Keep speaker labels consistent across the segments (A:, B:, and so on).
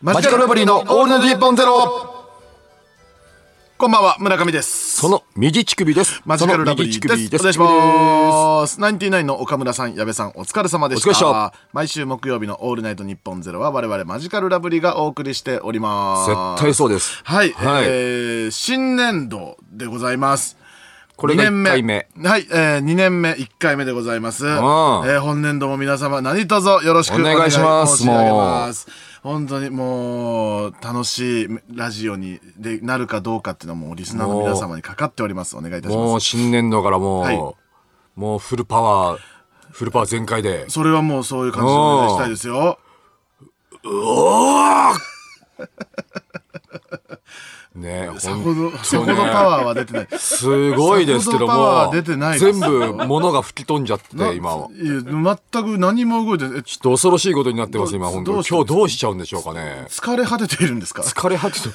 A: マジカルラブリーのオールナイトニッポンゼロこんばんは、村上です。
B: その右乳首です。
A: マジカルラブリー
B: その右
A: です。
B: 乳首
A: お願いします。ナインティナインの岡村さん、矢部さん、お疲れ様でし。
B: お疲た
A: 毎週木曜日のオールナイトニッポンゼロは我々マジカルラブリーがお送りしております。
B: 絶対そうです。
A: はい、
B: はい
A: えー新年度でございます。
B: これが
A: 二年
B: 1回目。
A: はい、えー、2年目1回目でございます。え
B: ん
A: ー、本年度も皆様何卒よろしくお願い
B: お願いします
A: 申し上げます。本当にもう楽しいラジオにでなるかどうかっていうのはもうリスナーの皆様にかかっております。お願いいたし
B: もう
A: ます。
B: 新年度からもう、
A: はい
B: もうフルパワー、フルパワー全開で。
A: それはもうそういう感じでお願いしたいですよ。
B: ね
A: さほど、さほどパワーは出てない。
B: すごいですけども全部物が吹き飛んじゃって今は。
A: いや全く何も動いて
B: ちょっと恐ろしいことになってます今本当今日どうしちゃうんでしょうかね。
A: 疲れ果てているんですか？
B: 疲れ果てて、も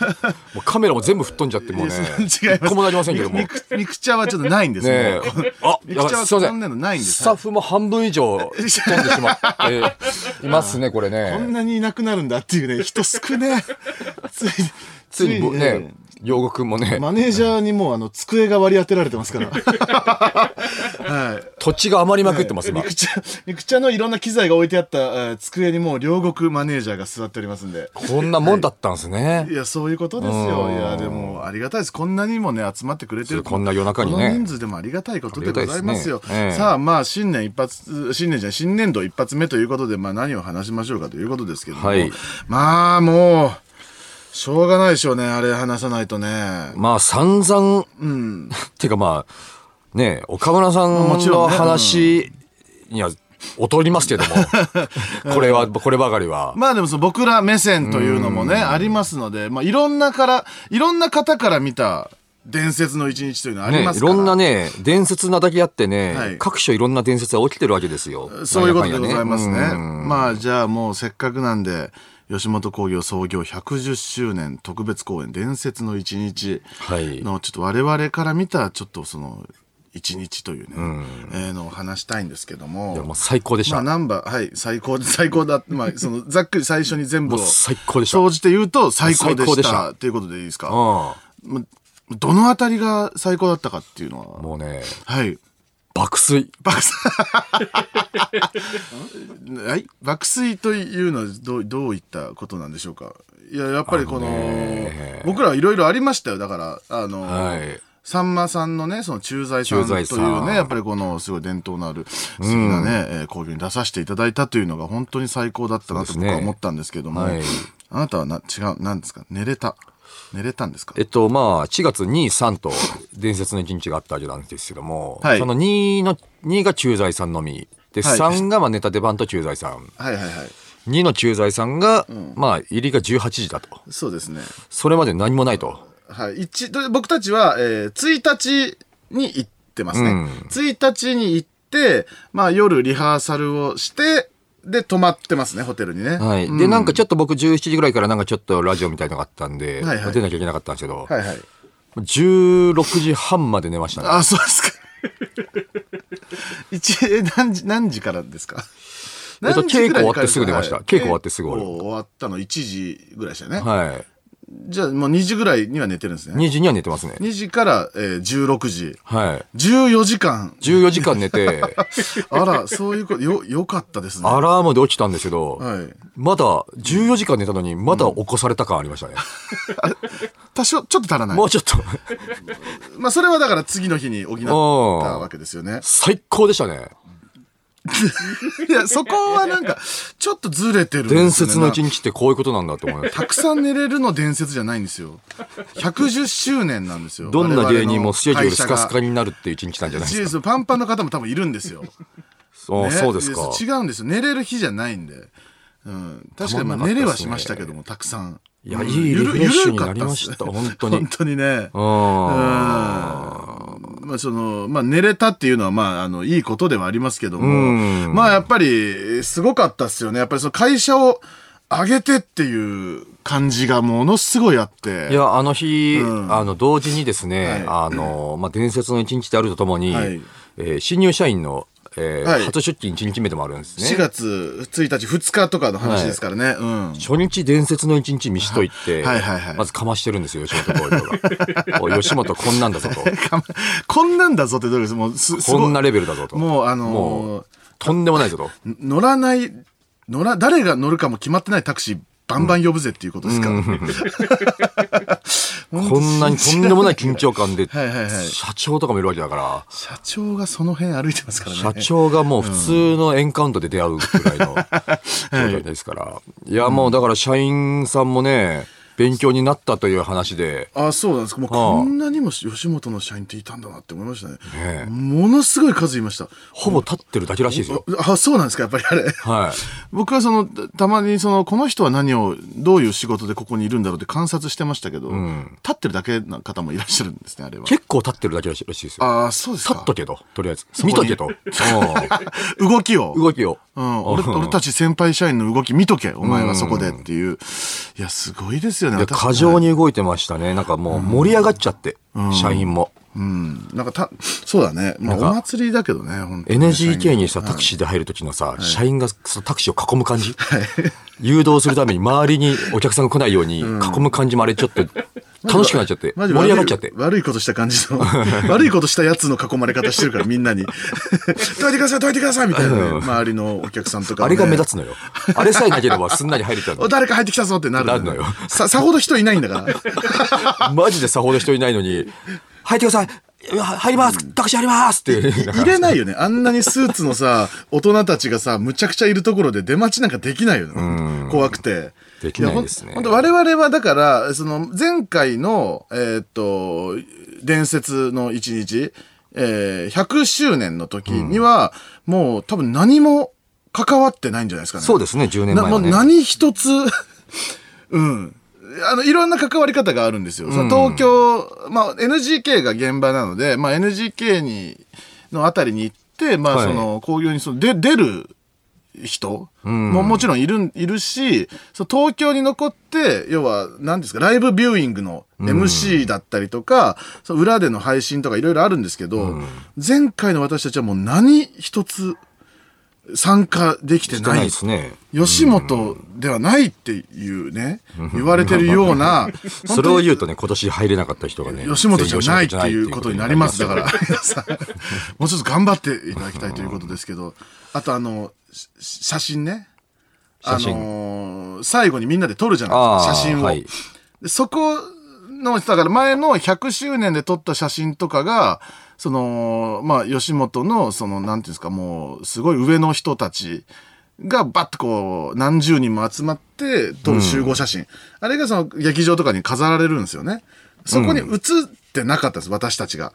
B: うカメラも全部吹っ飛んじゃってもうね。
A: 違い
B: もなりませんけども。ね
A: ミクチャはちょっとないんですね
B: え。あ、
A: ミクチャはそんなの
B: ん。
A: ないんです。
B: スタッフも半分以上飛んでしまって いますねこれ
A: こん
B: ね。
A: なにいなくなるんだっていうね、人少ね。つい、
B: ついにぼ
A: ね
B: ね、洋吾くんもね、
A: マネージャーにもうあの、机が割り当てられてますから。はい。
B: 土地が余りまくってます今
A: ミ。クチャ、ミクチャのいろんな機材が置いてあった、えー机にもう両国マネージャーが座っておりますんで。
B: こんなもんだったんですね
A: い。や、そういうことですよ。いや、でも、ありがたいです。こんなにもね、集まってくれてる
B: こんな夜中にね
A: この人数でもありがたいことでございますよ。
B: すねええ
A: さあ、まあ、新年一発、新年じゃない、新年度一発目ということで、まあ、何を話しましょうかということですけども。
B: はい
A: まあ、もう、しょうがないでしょうね、あれ話さないとね。
B: まあ散々、っていうかまあ、ね岡村さんの
A: もちろんね
B: 話には劣りますけども、これは、こればかりは。
A: まあでもその僕ら目線というのもね、ありますので、まあいろんなから、いろんな方から見た伝説の一日というのはあり
B: ね、
A: ますから。
B: いろんなね、伝説なだけあってね、
A: はい
B: 各所いろんな伝説が起きてるわけですよ。
A: そういうことでございますね。
B: うん
A: まあじゃあもうせっかくなんで、吉本興業創業110周年特別公演伝説の一日
B: はい。
A: のちょっと我々から見たちょっとその一日というね、えーのを話したいんですけども。
B: もう最高でした。
A: まあナンバー、はい、最高、最高だ。まあそのざっくり最初に全部を
B: 最高でした。
A: 総じて言うと最高でし
B: たた
A: っていうことでいいですか？
B: うん。
A: まどのあたりが最高だったかっていうのは。
B: もうね、
A: はい。
B: 爆睡。
A: 爆睡。はい？爆睡というのはどうどういったことなんでしょうか？いや、やっぱりこの、僕らはいろいろありましたよ。だから、あの、
B: はい。
A: さんまさんのね、その駐在さんというね、やっぱりこのすごい伝統のある素敵なね、えー興行に出させていただいたというのが本当に最高だったなと僕は思ったんですけども、
B: はい
A: あなたはな違う、なんですか？寝れた。寝れたんですか？
B: えっと、まあ、4月2、3と伝説の一日があったわけなんですけども、
A: はい
B: その2の、2が駐在さんのみ。で、
A: はい
B: 3がまあネタ出番と駐在さん。
A: はいはいはい。
B: 2の駐在さんが、まあ、入りが18時だと。
A: そうですね。
B: それまで何もないと。
A: はい。一、で僕たちは、えー、1日に行ってますね。
B: うん
A: 1日に行って、まあ夜リハーサルをして、で、泊まってますね、ホテルにね。
B: はい。
A: うん
B: で、なんかちょっと僕17時ぐらいからなんかちょっとラジオみたいなのがあったんで、
A: はいはい
B: 出なきゃいけなかったんですけど、
A: はいはい。
B: 16時半まで寝ましたね。
A: あ、そうですか。一、え何時、何時からですか？
B: えっと
A: 何時ぐらいに帰る？
B: 稽古終わってすぐ出ました
A: はい
B: 稽古終わってすぐ終わ
A: ったの1時ぐらいでしたね。
B: はい。
A: じゃあもう2時ぐらいには寝てるんですね。
B: 2時には寝てますね。
A: 2時から、えー、16時。
B: はい。
A: 14時間。
B: 14時間寝て、
A: あら、そういうこと、よ、よかったですね。
B: アラームで起きたんですけど、
A: はい。
B: まだ14時間寝たのに、まだ起こされた感ありましたね。
A: 多少、ちょっと足らない
B: も。うちょっと、
A: まあ、それはだから次の日に補ったわけですよね。
B: 最高でしたね。
A: いや、そこはなんか、ちょっとずれてるね
B: 伝説の一日ってこういうことなんだと思いました。
A: たくさん寝れるの伝説じゃないんですよ。110周年なんですよ。
B: どんな芸人もスケジュールスカスカ
A: に。
B: になるっていう一日なんじゃないですか。
A: そうパンパンの方も多分いるんですよ。
B: そう
A: ね
B: そうですか。
A: 違うんですよ。寝れる日じゃないんで。うん、確かにまあ寝れはしましたけども、たくさん。
B: いや
A: うん
B: いいリフレッシュになりました本当に
A: 本当にね。
B: う
A: うんまあ、その、まあ、寝れたっていうのは、まあ、あの、いいことではありますけども、
B: うん
A: まあ、やっぱり、すごかったっすよね。やっぱりその会社を上げてっていう感じがものすごいあって。
B: いや、あの日、
A: うん
B: あの、同時にですね、
A: は
B: あの、まあ、伝説の一日であるとともに、
A: はい
B: えー新入社員の、えー
A: はい
B: 初出勤1日目でもあるんですね。
A: 4月1日、2日とかの話ですからね。うん。
B: 初日伝説の1日見しといて、
A: はいはいはい
B: まずかましてるんですよ、吉本興業が。おい吉本こんなんだぞと。
A: こんなんだぞってどうです？もうす、
B: こんなレベルだぞと。
A: もうあのー
B: もうとんでもないぞと。
A: 乗らない、乗ら、誰が乗るかも決まってないタクシー、バンバン呼ぶぜっていうことですか？
B: こんなにとんでもない緊張感で、
A: はいはいはい
B: 社長とかもいるわけだから、
A: 社長がその辺歩いてますからね。
B: 社長がもう普通のエンカウントで出会うくらいの状態ですから。いや、もうだから社員さんもね、勉強になったという話で、
A: あそうなんですか。もうこんなにも吉本の社員っていたんだなって思いましたね。ものすごい数いました。
B: ほぼ立ってるだけらしいですよ。
A: あ、そうなんですか、やっぱりあれ。
B: はい。
A: 僕はその、たたまにその、この人は何を、どういう仕事でここにいるんだろうって観察してましたけど、立ってるだけな方もいらっしゃるんですね、あれは。
B: 結構立ってるだけらしいですよ。
A: ああ、そうですか。
B: 立っとけと、とりあえず。見とけと。
A: 動きを
B: うん。動きを。
A: うん、俺俺たち先輩社員の動き見とけ、お前はそこでっていう。いや、すごいですよね。
B: 過剰に動いてましたね。なんかもう盛り上がっちゃって、社員も。
A: うん。なんかた、そうだね。まあ、お祭りだけどね、本当に
B: NGK にさ、タクシーで入る時のさ、社員がタクシーを囲む感じ、誘導するために周りにお客さんが来ないように囲む感じもあれちょっと楽しくなっちゃって、盛り上がっちゃって。
A: 悪いことした感じの、悪いことしたやつの囲まれ方してるから、みんなに。どいてください、どいてくださいみたいなね、周りのお客さんとか、
B: あれが目立つのよ。あれさえなければすんなり入れちゃう
A: お誰か入ってきたぞってなる
B: なるのよ
A: さ、さほど人いないんだから。
B: の。マジでさほど人いないのに、入ってください入りますタクシー入りますって。
A: 入れないよね。あんなにスーツのさ、大人たちがさ、むちゃくちゃいるところで出待ちなんかできないよね。怖くて。
B: できないですね
A: 本当我々はだから、その前回の、えーっと、伝説の一日、えー100周年の時には、もう多分何も関わってないんじゃないですかね。
B: そうですね、10年
A: なもう
B: 前はね。
A: 何一つ、うん。あの、いろんな関わり方があるんですよ。東京、まあ、NGK が現場なので、まあ、NGK に、のあたりに行って、まあ、
B: はい。
A: その、興行にその、で、出る人ももちろんいる、いるし、そう東京に残って、要は、何ですか、ライブビューイングの MC だったりとか、その裏での配信とかいろいろあるんですけど、前回の私たちはもう何一つ参加できて
B: な
A: ないい
B: ですね。
A: 吉本ではないっていうね、言われてるような、
B: それを言うとね、今年入れなかった人がね。
A: 吉本じゃないっていうことになります。だから、皆さん、もうちょっと頑張っていただきたいということですけど、あとあの、し写真ね。あ
B: 写真
A: のー最後にみんなで撮るじゃないですか、写真を。
B: はい
A: でそこの、だから前の100周年で撮った写真とかが、その、まあ、吉本の、その、なんていうんですか、もう、すごい上の人たちが、バッとこう、何十人も集まって撮る集合写真。あれがその、劇場とかに飾られるんですよね。そこに写ってなかったです、私たちが。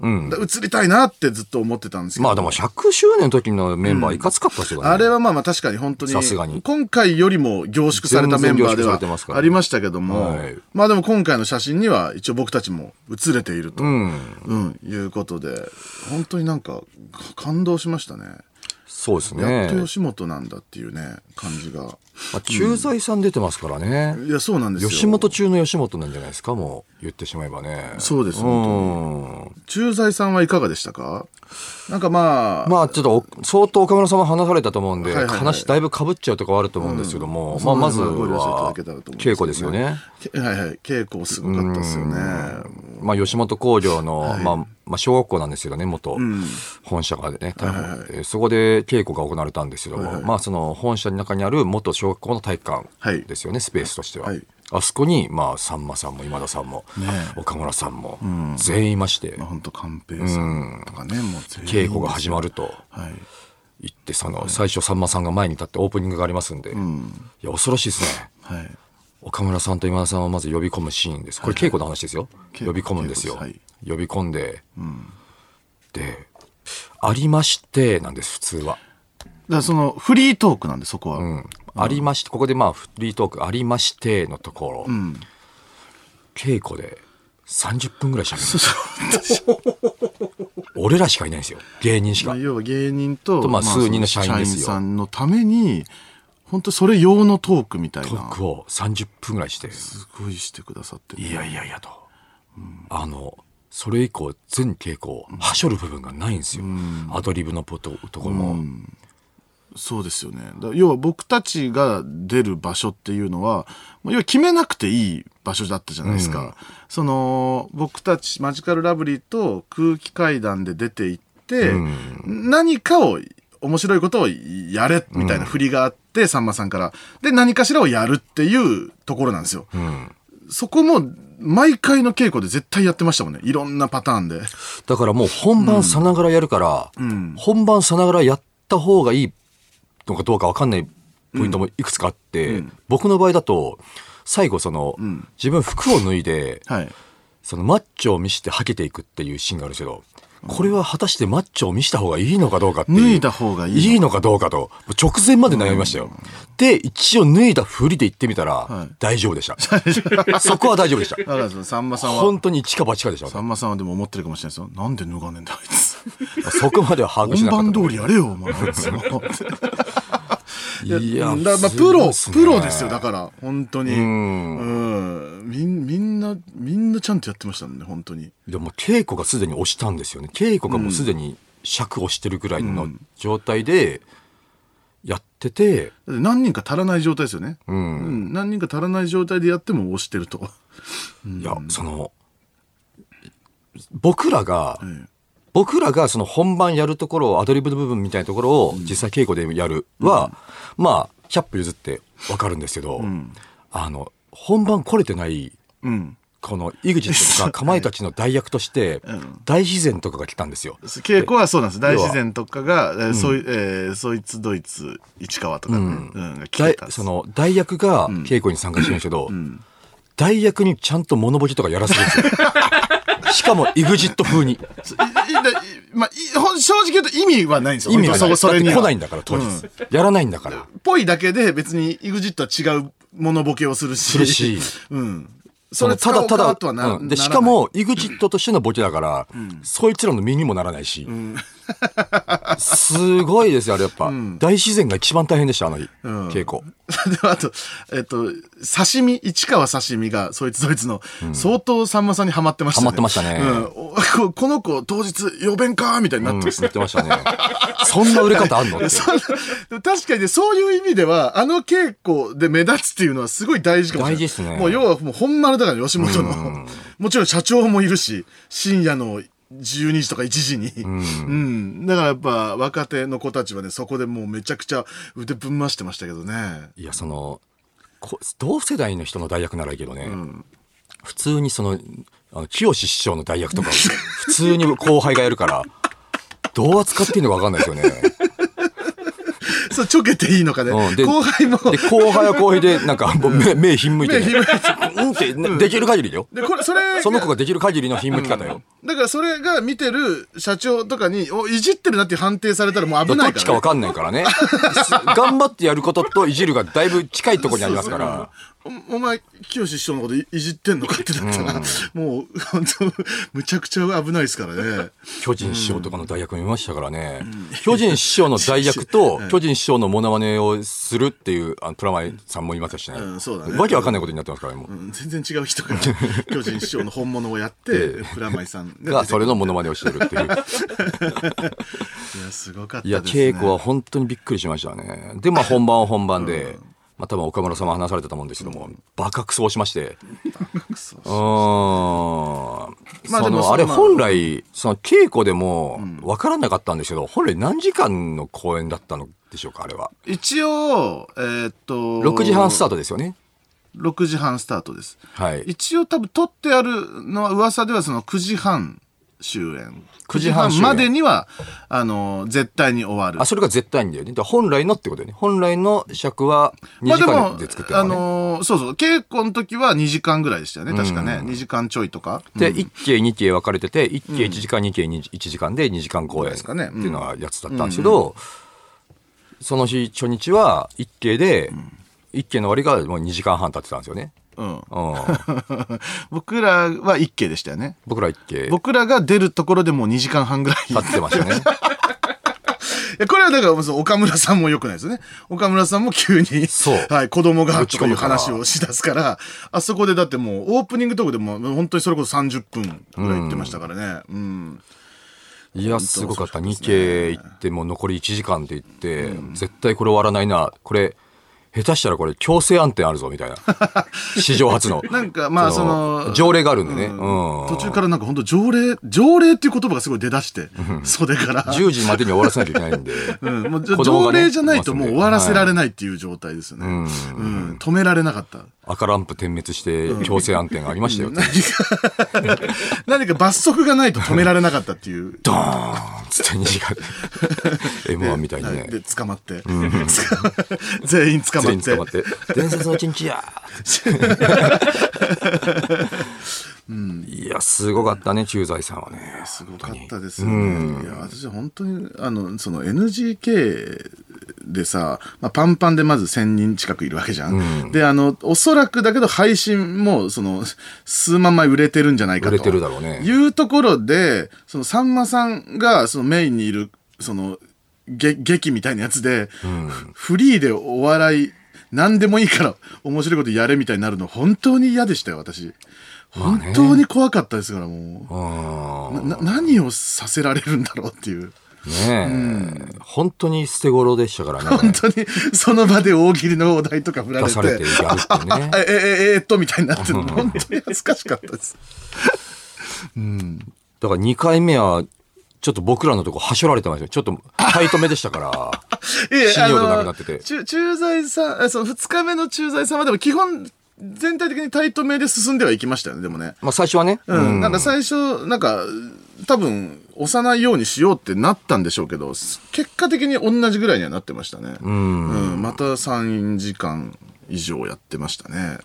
B: うん。
A: だ映りたいなってずっと思ってたんですけど。
B: まあでも100周年の時のメンバーいかつかったですよね。
A: あれはまあまあ確かに本当に、
B: さすがに
A: 今回よりも凝縮されたメンバーではありましたけども、
B: はい
A: まあでも今回の写真には一応僕たちも写れていると、
B: うん。
A: うんいうことで、本当になんか感動しましたね。
B: そうです
A: やっと
B: ね。
A: 吉本なんだっていうね、感じが。
B: まあ、駐在さん出てますからね。
A: いや、そうなんですよ。
B: 吉本中の吉本なんじゃないですか、もう言ってしまえばね。
A: そうです
B: うん。
A: 駐在さんはいかがでしたか？なんかまあ、
B: まあちょっとお相当岡村さんは話されたと思うんで、
A: はいはいはい
B: 話だいぶかぶっちゃうところあると思うんですけども、まあまずは稽古ですよね。
A: けはいはい、稽古すごかったですよね。
B: まあ吉本興業の、まあ、まあ小学校なんですけどね、元、本社がね、多分。えーそこで稽古が行われたんですけども、まあその本社の中にある元小学校の体育
A: はい。
B: 館ですよね、スペースとしては。
A: はい。
B: あそこに、まあ、さんまさんも今田さんも、岡村さんも、全員いまして、
A: まあ本当寛平さんとかね、もう全員
B: 稽古が始まると
A: はい。
B: 言って、その、最初さんまさんが前に立ってオープニングがありますんで、いや、恐ろしいですね。
A: はい。
B: 岡村さんと今田さんをまず呼び込むシーンです。これ稽古の話ですよ。
A: 稽古
B: 呼び込むんですよ。
A: 稽古で
B: 呼び込んで、で、ありましてなんです、普通は。
A: だそのフリートークなんで、そこは。
B: うん。ありまして、ここでまあ、フリートーク、ありましてのところ、稽古で30分ぐらいしゃべる。俺らしかいないんですよ。芸人しか
A: まあ。要は芸人と、
B: とまあ数人の社員ですよ
A: その社員さんのために、本当それ用のトークみたいな。
B: トークを30分ぐらいして、
A: すごいしてくださって、
B: いやいやいやと。あの、それ以降全稽古はしょる部分がないんですよ、アドリブのとところも、
A: そうですよね。だ要は僕たちが出る場所っていうのは、要は決めなくていい場所だったじゃないですか。その、僕たちマジカルラブリーと空気階段で出ていって、何かを、面白いことをやれみたいな振りがあって、さんまさんから。で、何かしらをやるっていうところなんですよ。そこも、毎回の稽古で絶対やってましたもんね。いろんなパターンで。
B: だからもう本番さながらやるから、本番さながらやった方がいいのかどうか分かんないポイントもいくつかあって、僕の場合だと最後その、自分服を脱いで
A: はい。
B: そのマッチョを見せてはけていくっていうシーンがあるんですけどこれは果たしてマッチョを見せた方がいいのかどうかっていう。
A: 脱いだ方がいいの。か
B: いいのかどうかと。直前まで悩みましたよ、で一応脱いだふりで行ってみたら、
A: はい。
B: 大丈夫でした。そこは大丈夫でした。
A: だからそのさんまさんは、
B: 本当に一か八かでした。
A: さんまさんはでも思ってるかもしれないですよ。なんで脱がねえんだ、あいつ。
B: そこまでは把握し
A: 本
B: なかった。
A: 番通りやれよ、お前。あい
B: や
A: だまあ
B: す
A: プロプロですよだから本当に。
B: う
A: うん。んみんみんなみんなちゃんとやってましたもんね本当に。
B: でも稽古がすでに押したんですよね。稽古がもうすでに尺をしてるぐらいの状態でやってて、
A: だって何人か足らない状態ですよね、
B: うん。
A: うん。何人か足らない状態でやっても押してると、
B: いやその僕らが、
A: え
B: 僕らがその本番やるところをアドリブの部分みたいなところを実際稽古でやるは、まあ100歩譲って分かるんですけど、あの本番来れてない
A: えうん。
B: この EXIT とか かまいたちの代役として
A: ん。
B: 大自然とかが来たんですよ。
A: 稽古はそうなんです。大自然とかが、えーそいえーそいつドイツ市川とかね、うん。
B: その代役が稽古に参加してるんですけど、代役にちゃんと物ボケとかやらせるんですよ。しかも EXIT 風に。
A: いいだいまあ、正直言うと意味はないんですよ
B: 意味がない。
A: そそれに
B: 来ないんだから当日。やらないんだから。
A: ぽいだけで別に EXIT は違うモノボケをするし
B: するし
A: うん、
B: そのただただ、うんで、しかも EXIT としてのボケだから、そいつらの身にもならないし、すごいですよ、あれやっぱ。大自然が一番大変でした、あの日、稽古。
A: でもあと、えっと、刺身、市川刺身が、そいつどいつの、相当さんまさんにハマってましたね。
B: ハマってましたね
A: うんおこ。この子、当日、呼べんかみたいになってます
B: 言ってましたね。そんな売れ方あんの
A: 確かにね、そういう意味では、あの稽古で目立つっていうのはすごい大事かもしれない。
B: 大事ですね
A: もう要はもう本丸だから、吉本の。もちろん社長もいるし、深夜の12時とか1時に。うん。だからやっぱ若手の子たちはね、そこでもうめちゃくちゃ腕ぶん回してましたけどね。
B: いや、その、こ同世代の人の代役ならいいけどね、普通にその、あの清志師匠の代役とか、普通に後輩がやるから、どう扱っていいのか分かんないですよね。
A: そう、ちょけていいのかね。
B: うんで
A: 後輩も。
B: で、後輩は後輩で、なんか、もう目、目ひんむいて、ね。
A: 目ひんむい
B: うんって、ねできる限りよ。
A: で、これ、それ、
B: その子ができる限りのひんむき方よ。
A: だからそれが見てる社長とかに、お、いじってるなって判定されたらもう危
B: ど
A: ないから、ね。
B: っちか分かんないからね。頑張ってやることといじるがだいぶ近いところにありますから。
A: おお前、清志師匠のこといいじってんのかってなったら、もう、本当むちゃくちゃ危ないですからね。
B: 巨人師匠とかの代役見ましたからね。巨人師匠の代役と 巨人師匠のモノマネをするっていう、あの、プラマイさんもいますしね。
A: うんそうだね
B: わけわかんないことになってますから、もう。
A: うん全然違う人が 巨人師匠の本物をやって、
B: え
A: プラマイさん
B: が、それのモ
A: の。
B: ノマネをしてるっていう。
A: いや、すごかった
B: いや、
A: ですね。
B: 稽古は本当にびっくりしましたね。で、まあ本番は本番で、まあ多分岡村さんも話されたと思うんですけども、バカクソをしまして。うーん。その、
A: まあでも
B: あれ本来、その稽古でも分からなかったんですけど、本来何時間の公演だったのでしょうか、あれは。
A: 一応、えーっと、
B: 6時半スタートですよね。
A: 6時半スタートです。
B: はい。
A: 一応多分撮ってあるのは噂ではその9時半終演。
B: 9時半
A: までには、あの、絶対に終わる
B: あ、。それが絶対にだよね。本来のってことだよね。本来の尺は2時間で作ってる
A: あ
B: のね。
A: のーそうそう、稽古の時は2時間ぐらいでしたよね、確かね。2時間ちょいとか。
B: で、1期2期分かれてて、1期1時間、2期1時間で2時間公演って
A: ですかねうん
B: いうのがやつだったんですけど、その日、初日は1期で、1期の終わりがもう2時間半経ってたんですよね。
A: うん。
B: うん。
A: 僕らは1期でしたよね。
B: 僕ら1期
A: 僕らが出るところでもう2時間半ぐらい。
B: 経ってましたね。
A: やこれはだから岡村さんも良くないですよね。岡村さんも急に、
B: そう
A: はい、子供がとかいう話をしだすから、あそこでだってもうオープニングトークでも本当にそれこそ30分ぐらい言ってましたからね。うん。
B: いや、すごかった。日
A: そうですね
B: 経行って、もう残り1時間って言って、絶対これ終わらないな。これ、下手したらこれ強制暗転あるぞ、みたいな。史上初の。
A: なんかまあその
B: 条例があるんでね。うん。
A: 途中からなんか本当条例、条例っていう言葉がすごい出だして、袖から。
B: 10時までに終わらせなきゃいけないんで。
A: うん、もう
B: ね
A: 条例じゃないともう終わらせられ
B: はい
A: ないっていう状態ですよね。うん止められなかった。
B: 赤ランプ点滅して強制暗転がありましたよ。
A: 何か、何か罰則がないと止められなかったっていう。
B: ドーンつって2時間。M1 みたいにね。
A: はいで、捕まって。捕ま 全員捕まって
B: 全員捕ま。って。伝説の一日やいや、すごかったね、駐在さんはね。
A: すごかったですよね。いや、私は本当に、あの、その NGK でさ、まあ、パンパンでまず1000人近くいるわけじゃん。で、あの、おそらくだけど配信も、その、数万枚売れてるんじゃないかと。
B: 売れてるだろうね
A: いうところで、その、さんまさんが、そのメインにいる、その、げ劇みたいなやつで、フリーでお笑い、何でもいいから面白いことやれみたいになるの本当に嫌でしたよ、私。本当に怖かったですから、もう。何をさせられるんだろうっていう。
B: ねえ。本当に捨て頃でしたからね。
A: 本当にその場で大喜利のお題とか振られて。
B: 出されてやるってね
A: あえ、え、え、えっと、みたいになって、本当に恥ずかしかったです。
B: だから2回目は、ちょっと僕らのとこはしょられてましたよ。ちょっとタイトめでしたから。
A: いえ
B: 信用度なくなってて
A: 駐駐在さん、あその2日目の駐在さんはでも基本、全体的にタイトめで進んではいきましたよね、でもね。
B: まあ最初はね。
A: うん、なんか最初、なんか、多分、押さないようにしようってなったんでしょうけど、結果的に同じぐらいにはなってましたね。うん。また3時間以上やってましたね。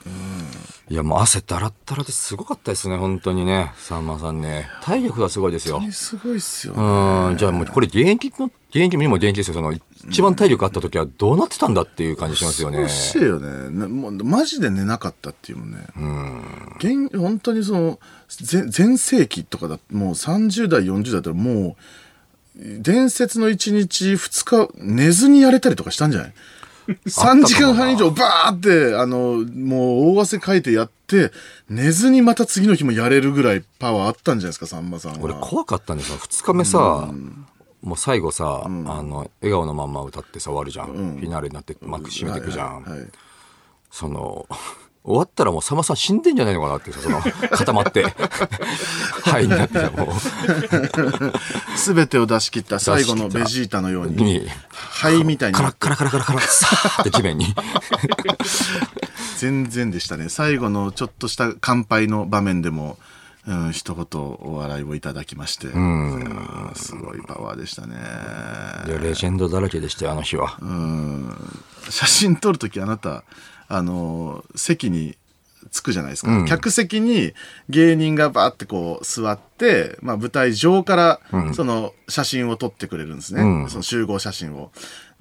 B: いやもう汗だらったらですごかったですね、本当にね。さんまさんね。体力がすごいですよ。
A: すごいっすよね。
B: うん、じゃあもうこれ現役の、現役にも現役ですよ。その一番体力あった時はどうなってたんだっていう感じしますよね。
A: 欲しいよねなもうマジで寝なかったっていうもんね、現本当にその全全盛期とかだもう30代40代だったらもう伝説の1日2日寝ずにやれたりとかしたんじゃない？3時間半以上バーってあのもう大汗かいてやって寝ずにまた次の日もやれるぐらいパワーあったんじゃないですかさんまさんは
B: 俺怖かったんですよ。二日目さ、もう最後さ、あの、笑顔のまんま歌ってさ終わるじゃん。フィナーレになって幕閉めていくじゃん。
A: はいはいはい
B: その、終わったらもうさんまさん死んでんじゃないのかなってさ、その、固まって。はい、になってさ、も
A: 全てを出し切った最後のベジータのように、灰みたいに
B: カラッカラカラカラカラ、さーって地面に。
A: 全然でしたね最後のちょっとした乾杯の場面でも、うん、一言お笑いをいただきまして、うん。すごいパワーでしたね。
B: いやレジェンドだらけでしたよ、あの日は。
A: 写真撮るときあなたあの席に着くじゃないですか、客席に芸人がバーってこう座って、まあ、舞台上からその写真を撮ってくれるんですね、
B: うん。
A: その集合写真を。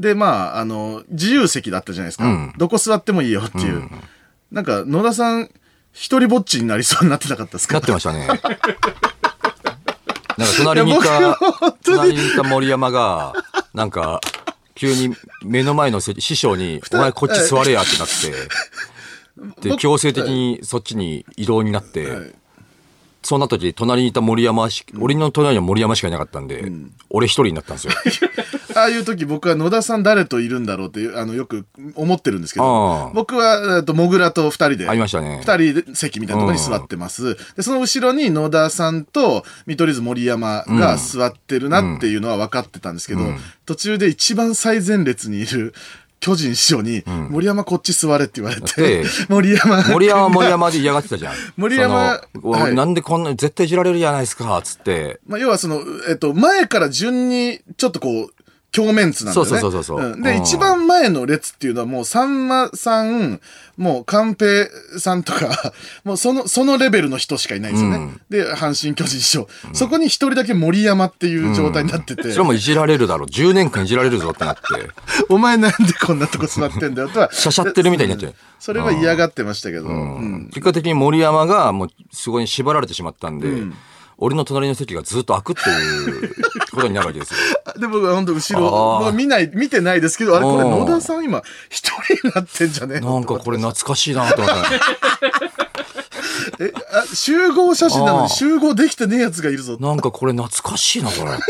A: でまああの自由席だったじゃないですか、どこ座ってもいいよっていう、なんか野田さん一人ぼっちになりそうになってなかったですか？
B: なってましたね。なんか隣にいた隣にいた森山が、なんか、急に目の前の席師匠に、お前こっち座れやってなって、で、強制的にそっちに移動になって、そんな時、隣にいた森山し、俺の隣には森山しかいなかったんで、俺一人になったんですよ。
A: ああいう時僕は野田さん誰といるんだろうっていうあのよく思ってるんですけ
B: あ
A: ど
B: あ
A: 僕はえっとモグラと二人で
B: ありましたね。
A: 二人で席みたいなところに座ってます、でその後ろに野田さんと見取り図森山が座ってるなっていうのは分かってたんですけど、途中で一番最前列にいる巨人師匠に、森山こっち座れって言われて
B: で、
A: 森山
B: 森山は森山で嫌がってたじゃん。
A: 森山
B: なんでこんな、絶対いじられるじゃないですか、つって。
A: まあ、要はその、えっと、前から順に、ちょっとこう、鏡面図なんだよね。
B: そうそうそうそう
A: うんで、
B: うん
A: 一番前の列っていうのはもう、さんまさん、もう、寛平さんとか、もうその、そのレベルの人しかいないんですよね。で、阪神巨人師匠。そこに一人だけ森山っていう状態になってて、
B: それもいじられるだろう。10年間いじられるぞってなって。
A: お前なんでこんなとこ座ってんだよとは、
B: しゃしゃってるみたいになっちゃう。
A: それは嫌がってましたけど、うん
B: 結果的に森山がもうすごい縛られてしまったんで、俺の隣の席がずっと開くっていうことになるわけですよ。
A: で、僕は本当後ろ、
B: あー
A: もう見ない、見てないですけど、あれこれ
B: うん
A: 野田さん今、一人になってんじゃねえの？
B: なんかこれ懐かしいなと思ったね。
A: えあ集合写真なのに集合できてねえやつがいるぞ。
B: なんかこれ懐かしいな、これ。なんか、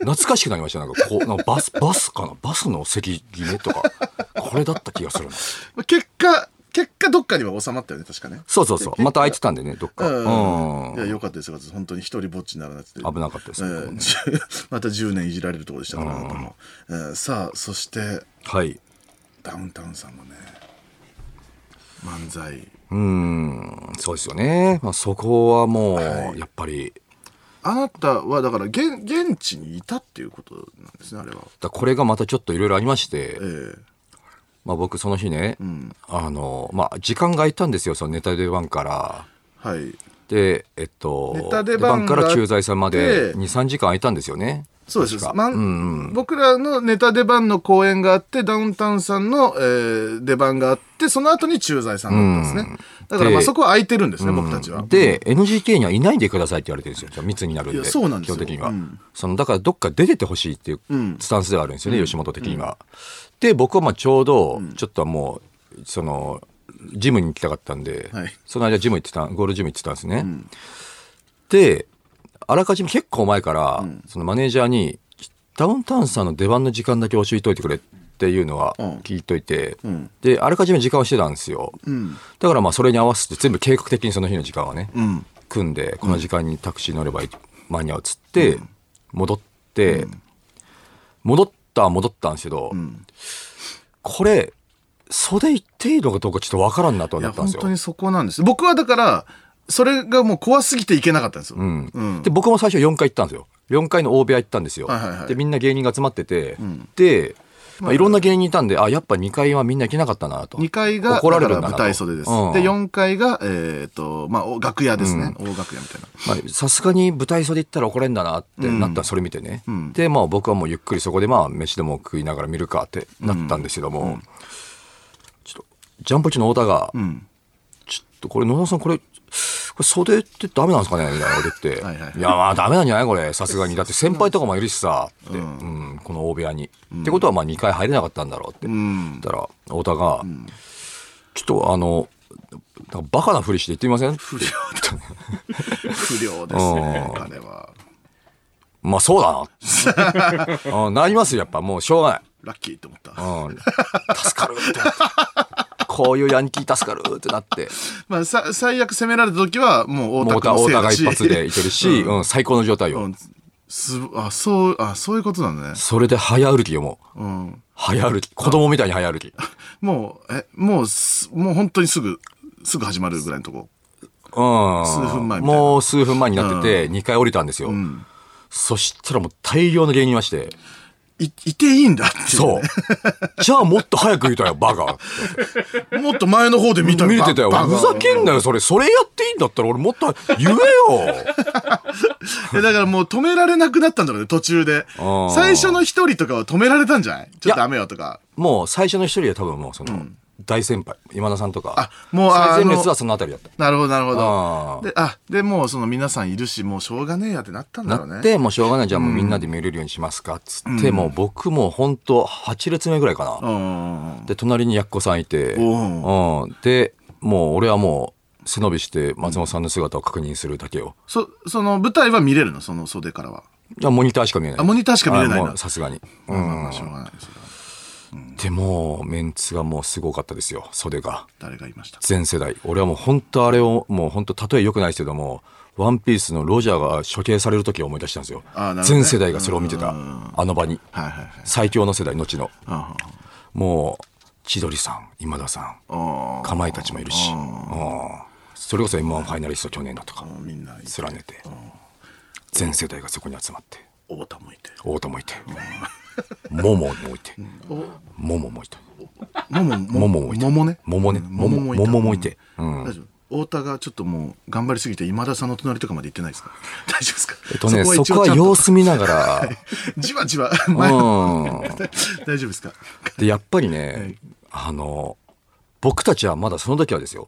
B: 懐かしくなりました。なんかこう、なんかバス、バスかな？バスの席決めとか、これだった気がするな。
A: 結果、結果どっかには収まったよね、確かね。
B: そうそうそう。また空いてたんでね、どっか。
A: うん。
B: うん
A: いや、よかったですよ。本当に一人ぼっちにならなくて。
B: 危なかったです
A: え
B: ね
A: ーじゅ また10年いじられるところでしたから。えーさあ、そして、
B: はい。
A: ダウンタウンさんのね、漫才。
B: うーん、そうですよね。まあ、そこはもう、
A: はい
B: やっぱり、
A: あなたは、だから、現、現地にいたっていうことなんですね、あれは。
B: だこれがまたちょっといろいろありまして、
A: ええ
B: まあ僕その日ね、
A: ん
B: あの、まあ時間が空いたんですよ、そのネタ出番から。
A: はい。
B: で、えっと、
A: ネタ出番
B: から駐在さんまで2、3時間空いたんですよね。
A: そうです。まん
B: うんうん
A: 僕らのネタ出番の公演があって、ダウンタウンさんの、えー出番があって、その後に駐在さんだったんですね。だからまあ
B: で
A: そこは空いてるんですね、僕たちは。
B: で、NGK にはいないでくださいって言われてるんですよ。じゃあ密になるんで。
A: そうなんですよ
B: 基本的には。
A: うん
B: その、だからどっか出ててほしいっていう
A: うん
B: スタンスではあるんですよね、吉本的には。で、僕はまあちょうど、ちょっとはもう、その、ジムに行きたかったんで、
A: はい
B: その間ジム行ってた、ゴールジム行ってたんですね。で、あらかじめ結構前から、そのマネージャーに、ダウンタウンさんの出番の時間だけ教えといてくれっていうのは
A: うん
B: 聞いといて、
A: ん
B: で、あらかじめ時間をしてたんですよ。
A: うん。
B: だからまあそれに合わせて全部計画的にその日の時間はね、
A: うん。
B: 組んでこの時間にタクシー乗れば間に合うっつって戻って、戻ったは戻ったんですけど、
A: ん
B: これ袖行っていいのかどうかちょっとわからんなと
A: いや、
B: なったんですよ。
A: 本当にそこなんです。僕はだから、それがもう怖すぎていけなかったんですよ。
B: うん。
A: うん。
B: で僕も最初4階行ったんですよ。4階の大部屋行ったんですよ、
A: はいはいはい。
B: でみんな芸人が集まってて、
A: ん。
B: で、まあ、いろんな芸人いたんであやっぱ2階はみんな行けなかったなと。
A: 2階が、
B: 怒られる
A: 舞台袖です。
B: うん。
A: で、4階が、えっ、と、まあ、お楽屋ですね。大楽屋みたいな。
B: まあさすがに舞台袖行ったら怒れんだなってなったらそれ見てね、
A: ん。
B: でまあ僕はもうゆっくりそこでまあ飯でも食いながら見るかってなったんですけども、ジャンプ中の太田が、
A: うん。
B: ちょっとこれ野田さんこれこれ袖ってダメなんですかね？みたいなこと言って。
A: はいはい。はい
B: いやまあダメなんじゃない？これ。さすがに。だって先輩とかもいるしさ。って、うんこの大部屋に、ってことはまあ2回入れなかったんだろうって、
A: うん。
B: 言ったら太田が、ちょっとあのバカなふりして言ってみません？
A: 不良だ。不良ですね、
B: うん。
A: 彼は。
B: まあそうだな。うん、なりますよ、やっぱ。もうしょうがない。
A: ラッキーって思った。
B: うん、助かるってなって。こういうヤンキー助かるってなって。
A: まあ、さ最悪攻められた時は、もう太田君の
B: 太田太田が。一発でいけるし、うん、最高の状態よ。
A: うんすあ、そう、あ、そういうことなんだね。
B: それで早歩きよ、もう。
A: うん。
B: 早歩き。子供みたいに早歩き。
A: もう、え、もうす、もう本当にすぐ、すぐ始まるぐらいのとこ。
B: うん。
A: 数分前
B: もう数分前になってて、2回降りたんですよ。
A: ん
B: そしたらもう大量の芸人いまして。
A: い、いていいんだっていう
B: そ
A: ね、
B: う。じゃあもっと早く言うたよ、バカ。
A: もっと前の方で見た
B: 見れてたよ。ふざけんなよ、それ。それやっていいんだったら俺もっと言えよ。
A: いやだからもう止められなくなったんだろうね、途中で最初の一人とかは止められたんじゃない？ちょっとダメよとか。
B: もう最初の一人は多分もうその、大先輩、今田さんとか。
A: あもう
B: 最前列はそのあたりだった。
A: なるほど、なるほど。で、あ、で、もうその皆さんいるし、もうしょうがねえやってなったんだろうね。
B: なって、もうしょうがない、じゃあもうみんなで見れるようにしますかっつって、もう僕も本当8列目ぐらいかな。
A: うん。
B: で、隣にやっこさんいて、
A: お
B: うん。で、もう俺はもう背伸びして松本さんの姿を確認するだけよ。
A: そ、その舞台は見れるの？その袖からは。
B: いや、モニターしか見えない。
A: あモニターしか見れない
B: さすがに。うん。
A: しょうがないですよ。
B: でも、メンツがもうすごかったですよ、袖が。
A: 誰がいました？
B: 全世代。俺はもう本当あれをもう本当例えよくないですけどもワンピースのロジャーが処刑される時を思い出したんですよ、
A: ね。
B: 全世代がそれを見てた。
A: うん。
B: あの場に。
A: はいはいはい。
B: 最強の世代後の。
A: あ
B: もう千鳥さん今田さん。かまいたちもいるし。うん。それこそ m 1ファイナリスト去年だとか。連ねて。全世代がそこに集まって。
A: 太田もいて。
B: 太田もいてモモもいて。モモもいて
A: もも、
B: もももいて。
A: 桃ね。
B: 桃ね。
A: うん
B: 桃
A: 桃もいた。
B: 桃もいて。うん。
A: 大丈夫。太田がちょっともう頑張りすぎて今田さんの隣とかまで行ってないですか？大丈夫ですか？
B: えっとねそこは様子見ながら。
A: じわじわ。前 大丈夫ですか？
B: でやっぱりね、あの僕たちはまだその時はですよ、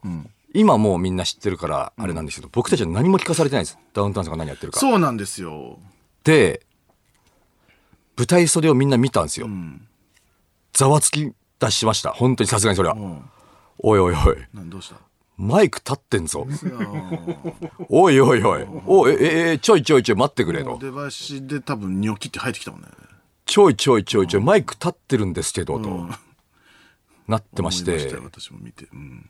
B: 今もうみんな知ってるからあれなんですけど、僕たちは何も聞かされてないんです。ダウンタウンさんが何やってるか。
A: そうなんですよ。
B: で舞台袖をみんな見たんですよ、ざわつき出しました。本当にさすがにそれは、おいおいおい。
A: どうした？
B: マイク立ってんぞ。おいおいおい。おいええちょいちょいちょい待ってくれと。
A: 出囃子で多分ニョキって入ってきたもんね。
B: ちょいちょいちょいちょいマイク立ってるんですけどと、なってまして。
A: 私も見て。うん。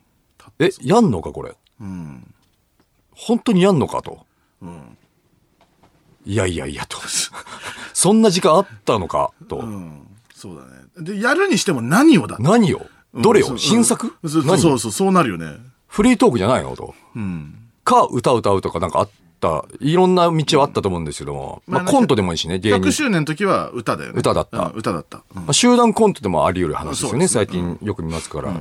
B: えやんのかこれ？
A: うん。
B: 本当にやんのかと、いやいやいやと。そんな時間あったのかと、
A: うん。そうだね。で、やるにしても何をだ
B: 何よどれよ、
A: うん。
B: 新作？
A: そう
B: 何
A: そうそう、そうなるよね。
B: フリートークじゃないのと。
A: うん。
B: か歌歌うとかなんかあった。いろんな道はあったと思うんですけども、まあ、
A: まあ
B: コントでもいいしね芸人。
A: 100、周年の時は歌だよね。
B: 歌だった。
A: うん歌だった。うん。
B: まあ、集団コントでもあり得る話ですよね
A: ね。
B: 最近よく見ますから、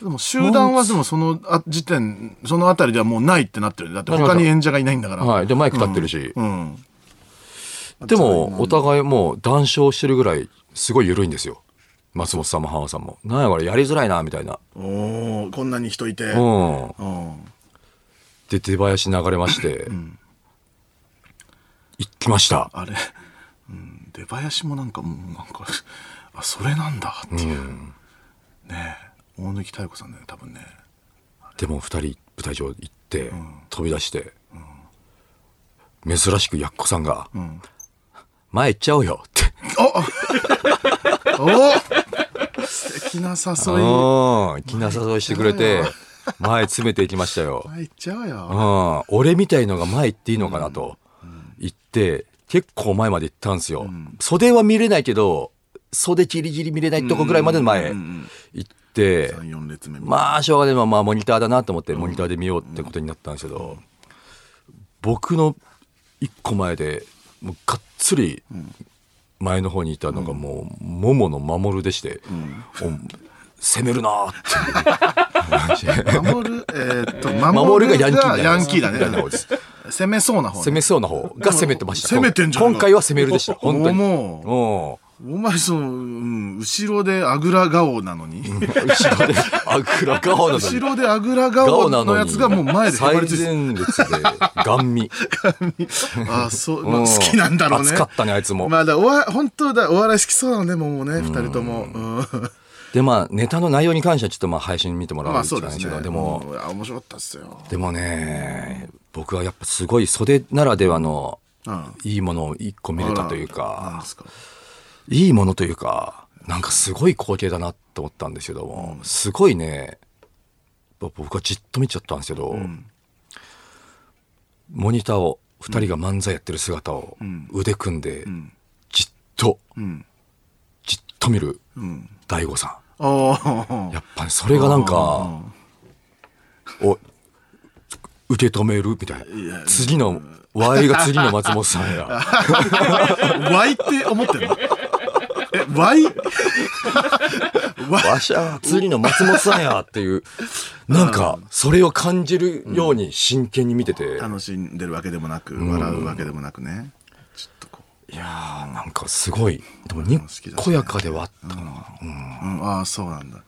A: でも集団はでもそのあ時点、そのあたりではもうないってなってる。ねだって他に演者がいないんだから。
B: はい。でマイク立ってるし、
A: うん。
B: でもお互いもう談笑してるぐらいすごい緩いんですよ。松本さんも浜田さんも。なんやこれやりづらいなみたいな。
A: おおこんなに人いて。
B: う
A: うん。
B: んで出囃子流れまして、行きました。
A: あれ、うん、出囃子もなんかもうなんか、あ、それなんだっていう。ねえ。大貫妙子さんだよね、多分ね。
B: でも二人舞台上行って、飛び出して、珍しくやっこさんが、前行っちゃおうよって。
A: お 素敵な誘い。
B: うん、気な誘いしてくれて、前詰めていきましたよ。
A: あ、行っちゃうよ。
B: うん、俺みたいのが前行っていいのかなと言って、結構前まで行ったんですよ。袖は見れないけど、袖ギリギリ見れないとこぐらいまで前行って、
A: 3、4列目。
B: まあ、しょうがない。まあ、まあモニターだなと思って、モニターで見ようってことになったんですけど、僕の一個前で、もうがっつり前の方にいたのがもう、桃の守でして、お攻めるなーって。
A: 守る、えーっと、
B: 守るがヤンキーだ
A: ヤンキーだね。攻めそうな方ね。
B: 攻めそうな方が攻めてました。
A: 攻めてんじゃん
B: 今回は攻めるでした。本当に。
A: も
B: うん
A: お前その、うん、後ろであぐら顔なのに。
B: 後ろで、あぐら顔なのに。
A: 後ろであぐら
B: 顔の
A: やつがもう前で
B: 最前列で、ガン見。
A: あ、そう、まあ
B: うん
A: 好きなんだろうね。
B: 熱かったね、あいつも。
A: まあだおわ本当だ、お笑い好きそうなのね、もうね、二人とも。うん
B: で、まあ、ネタの内容に関してはちょっとまあ配信見てもら
A: まあ
B: うしかないですけど、
A: ですね。
B: でも、
A: 面白かったっすよ。
B: でもね、僕はやっぱすごい袖ならではの
A: うん。
B: いいものを一個見れたというか。いいものというか、なんかすごい光景だなと思ったんですけども、すごいね、ぼ僕はじっと見ちゃったんですけど、モニターを、二人が漫才やってる姿を腕組んで、じっと、
A: ん。
B: じっと見る
A: うん。
B: 大悟さ
A: お
B: ん。
A: ー。
B: やっぱりそれがなんか、お、受け止めるみたいな。次の、ワイが次の松本さんや。
A: ワイって思ってるの？え、ワイ
B: わしゃ次の松本さんやっていう、なんか、それを感じるように真剣に見てて、
A: 楽しんでるわけでもなく、笑うわけでもなくね。ちょっとこ
B: いやーなんかすごい、でもにっこやかではあったのかな、
A: う。うん、ああ、そうなんだ。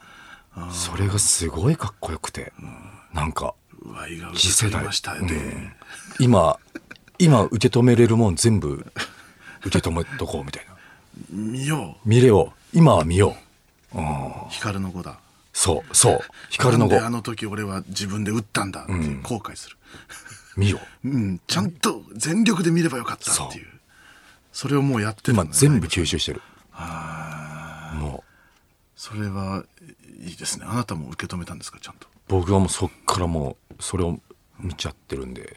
B: それがすごいかっこよくて、なんか、
A: ワイが
B: 次世代。
A: 映りましたで、
B: 今、今受け止めれるもん全部受け止めとこうみたいな。
A: 見よ
B: 見れよう。今は見よう。
A: う、光の子だ。
B: そう、そう。光の子
A: あの時俺は自分で打ったんだって後悔する。
B: 見よう。
A: うん、ちゃんと全力で見ればよかったっていう。それをもうやってるんだ
B: 今
A: ね
B: 全部吸収してる。もう、
A: それはいいですね。あなたも受け止めたんですか、ちゃんと？
B: 僕はもうそっからもうそれを見ちゃってるんで、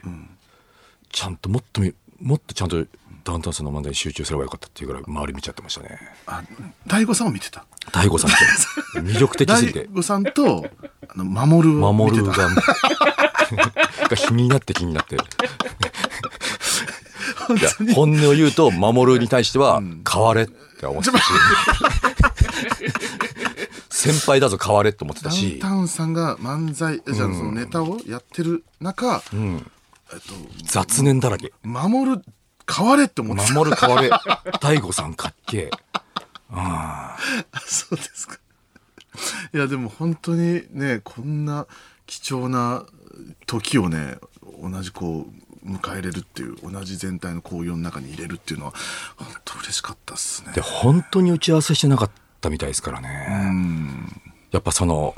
B: ちゃんともっとみもっとちゃんとダウンタウンさんの漫才に集中すればよかったっていうぐらい周り見ちゃってましたね。
A: あ、大悟さんを見てた？
B: 大悟さんと魅力的すぎて。
A: 大悟さんと、あの、守るを見てた。
B: 守るが が気になって気になって。いや本音を言うと守るに対しては変われって思ってたし。先輩だぞ変われって思ってた
A: ダウン
B: し
A: タウンさんが漫才、じゃあそのネタをやってる中、えっ
B: 雑念だらけ。
A: と、守る、変われって思ってた。
B: 守る変われ。大悟さんかっけえ。
A: そうですか。いや、でも本当にね、こんな貴重な時をね同じこう迎えれるっていう同じ全体の紅葉の中に入れるっていうのは本当嬉しかったっすね。
B: で本当に打ち合わせしてなかったみたいですからね。やっぱその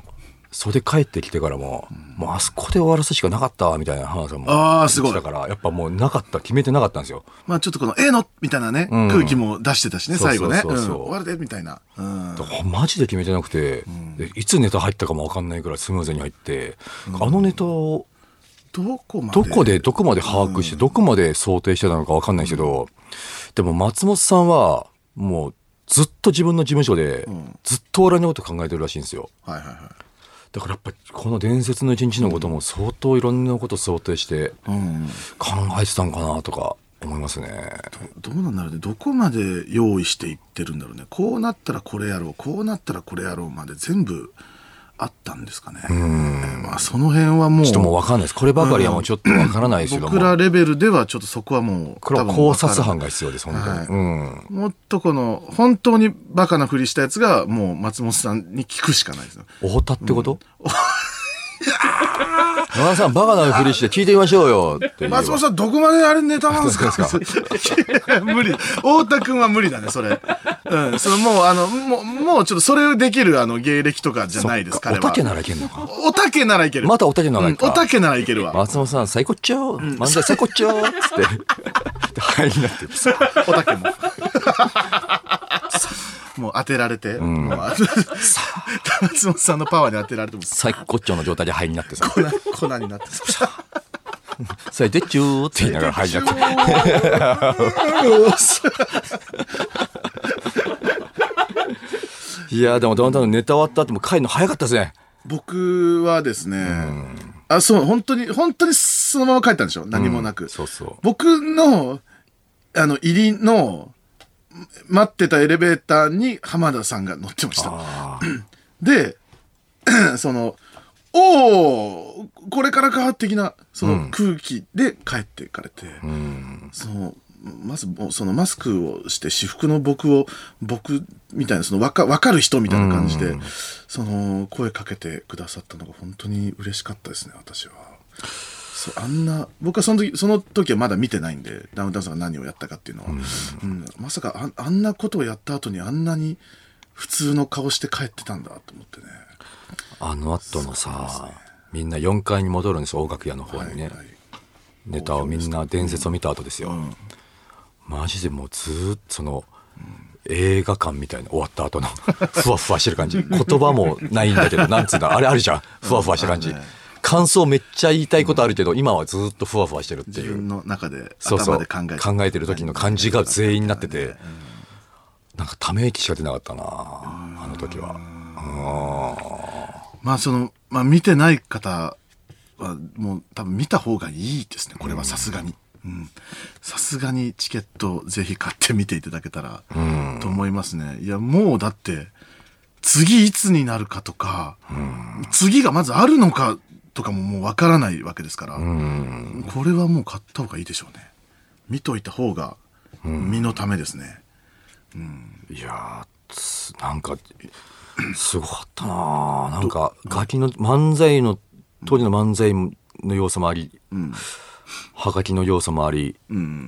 B: 袖帰ってきてからも、もうあそこで終わらすしかなかったわみたいな話も
A: あーすごい。
B: だからやっぱもうなかった決めてなかったんですよ。
A: まあちょっとこの「ええの!」みたいなね、
B: ん。
A: 空気も出してたしね
B: そう
A: 最後ね
B: そうそう。そう
A: うん。終わるでみたいな、うん。
B: だからマジで決めてなくて、でいつネタ入ったかも分かんないぐらいスムーズに入って、あのネタを
A: どこまで？
B: どこでどこまで把握して、どこまで想定してたのか分かんないけど、でも松本さんはもうずっと自分の事務所で、ずっと笑いのこと考えてるらしいんですよ。
A: はいはいはい
B: だからやっぱりこの伝説の一日のことも相当いろんなこと想定して
A: うん。
B: 考えてたんかなとか思いますね。
A: どうなんだろうね。どこまで用意していってるんだろうね。こうなったらこれやろう。こうなったらこれやろうまで全部あったんですかねまあその辺はもう
B: ちょっともう分かんないです。こればかりはもうちょっと分からないですけども。
A: 僕らレベルではちょっとそこはもう
B: これは考察班が必要です、本当に。
A: はい
B: うん。
A: もっとこの本当にバカなふりしたやつがもう松本さんに聞くしかないですよ
B: おほたってこと、野田さん、バカなふりして聞いてみましょうよ
A: 松本さんどこまであれネタなんですか？無理太田君は無理だねそれうんそのもうあのもうもうちょっとそれをできるあの芸歴とかじゃないです彼は
B: おたけならいけんのか。
A: おたけならいける
B: またおたけならいけるか。
A: うんおたけならいけるわ
B: 松本さん、最高っちゃおう。漫才最高っちゃおう。つって。で、はいになってる。
A: おたけももう当てられて、もうあ松本さんのパワーに当てられても。
B: 最高っちゃおうの状態ではいになってさ。
A: 粉粉になって。さ
B: 最低っちゅーって言いながらはいになって。いや、でもどんどんネタ終わった後も帰るの早かったですね。
A: 僕はですね、あそう本当に本当にそのまま帰ったんでしょ何もなく、
B: そうそう。
A: 僕のあの入りの待ってたエレベーターに浜田さんが乗ってました。
B: あ
A: で そのおおこれからか的なその空気で帰っていかれて、
B: ーうん。
A: そのまずそのマスクをして私服の僕を僕みたいなその分か分かる人みたいな感じで、その声かけてくださったのが本当に嬉しかったですね私は。そうあんな僕はその時その時はまだ見てないんでダウンタウンさんが何をやったかっていうのは、うん。まさかああんなことをやった後にあんなに普通の顔して帰ってたんだと思ってね。
B: あの後のさ、みんな4階に戻るんですよ、大楽屋の方にね。
A: はい
B: ネタをみんな伝説を見た後ですよ。マジでもうずーっとその、映画館みたいな終わった後のふわふわしてる感じ。言葉もないんだけどなんつうんだあれあるじゃん。ふわふわしてる感じ。
A: あるね
B: 感想めっちゃ言いたいことあるけど今はずーっとふわふわしてるっていう。
A: 自分の中で
B: そうそう。
A: 頭で考えて
B: 考えてる時の感じが全員になってて。なんかため息しか出なかったなあの時は。
A: まあその、まあ見てない方はもう多分見た方がいいですね。これはさすがに。うん。さすがにチケットぜひ買って見ていただけたらと思いますね。いやもうだって次いつになるかとか、次がまずあるのかとかももうわからないわけですから、これはもう買った方がいいでしょうね。見といた方が身のためですね。
B: いやーつなんかすごかったななんかガキの漫才の当時の漫才の要素もあり、はがきの要素もあり、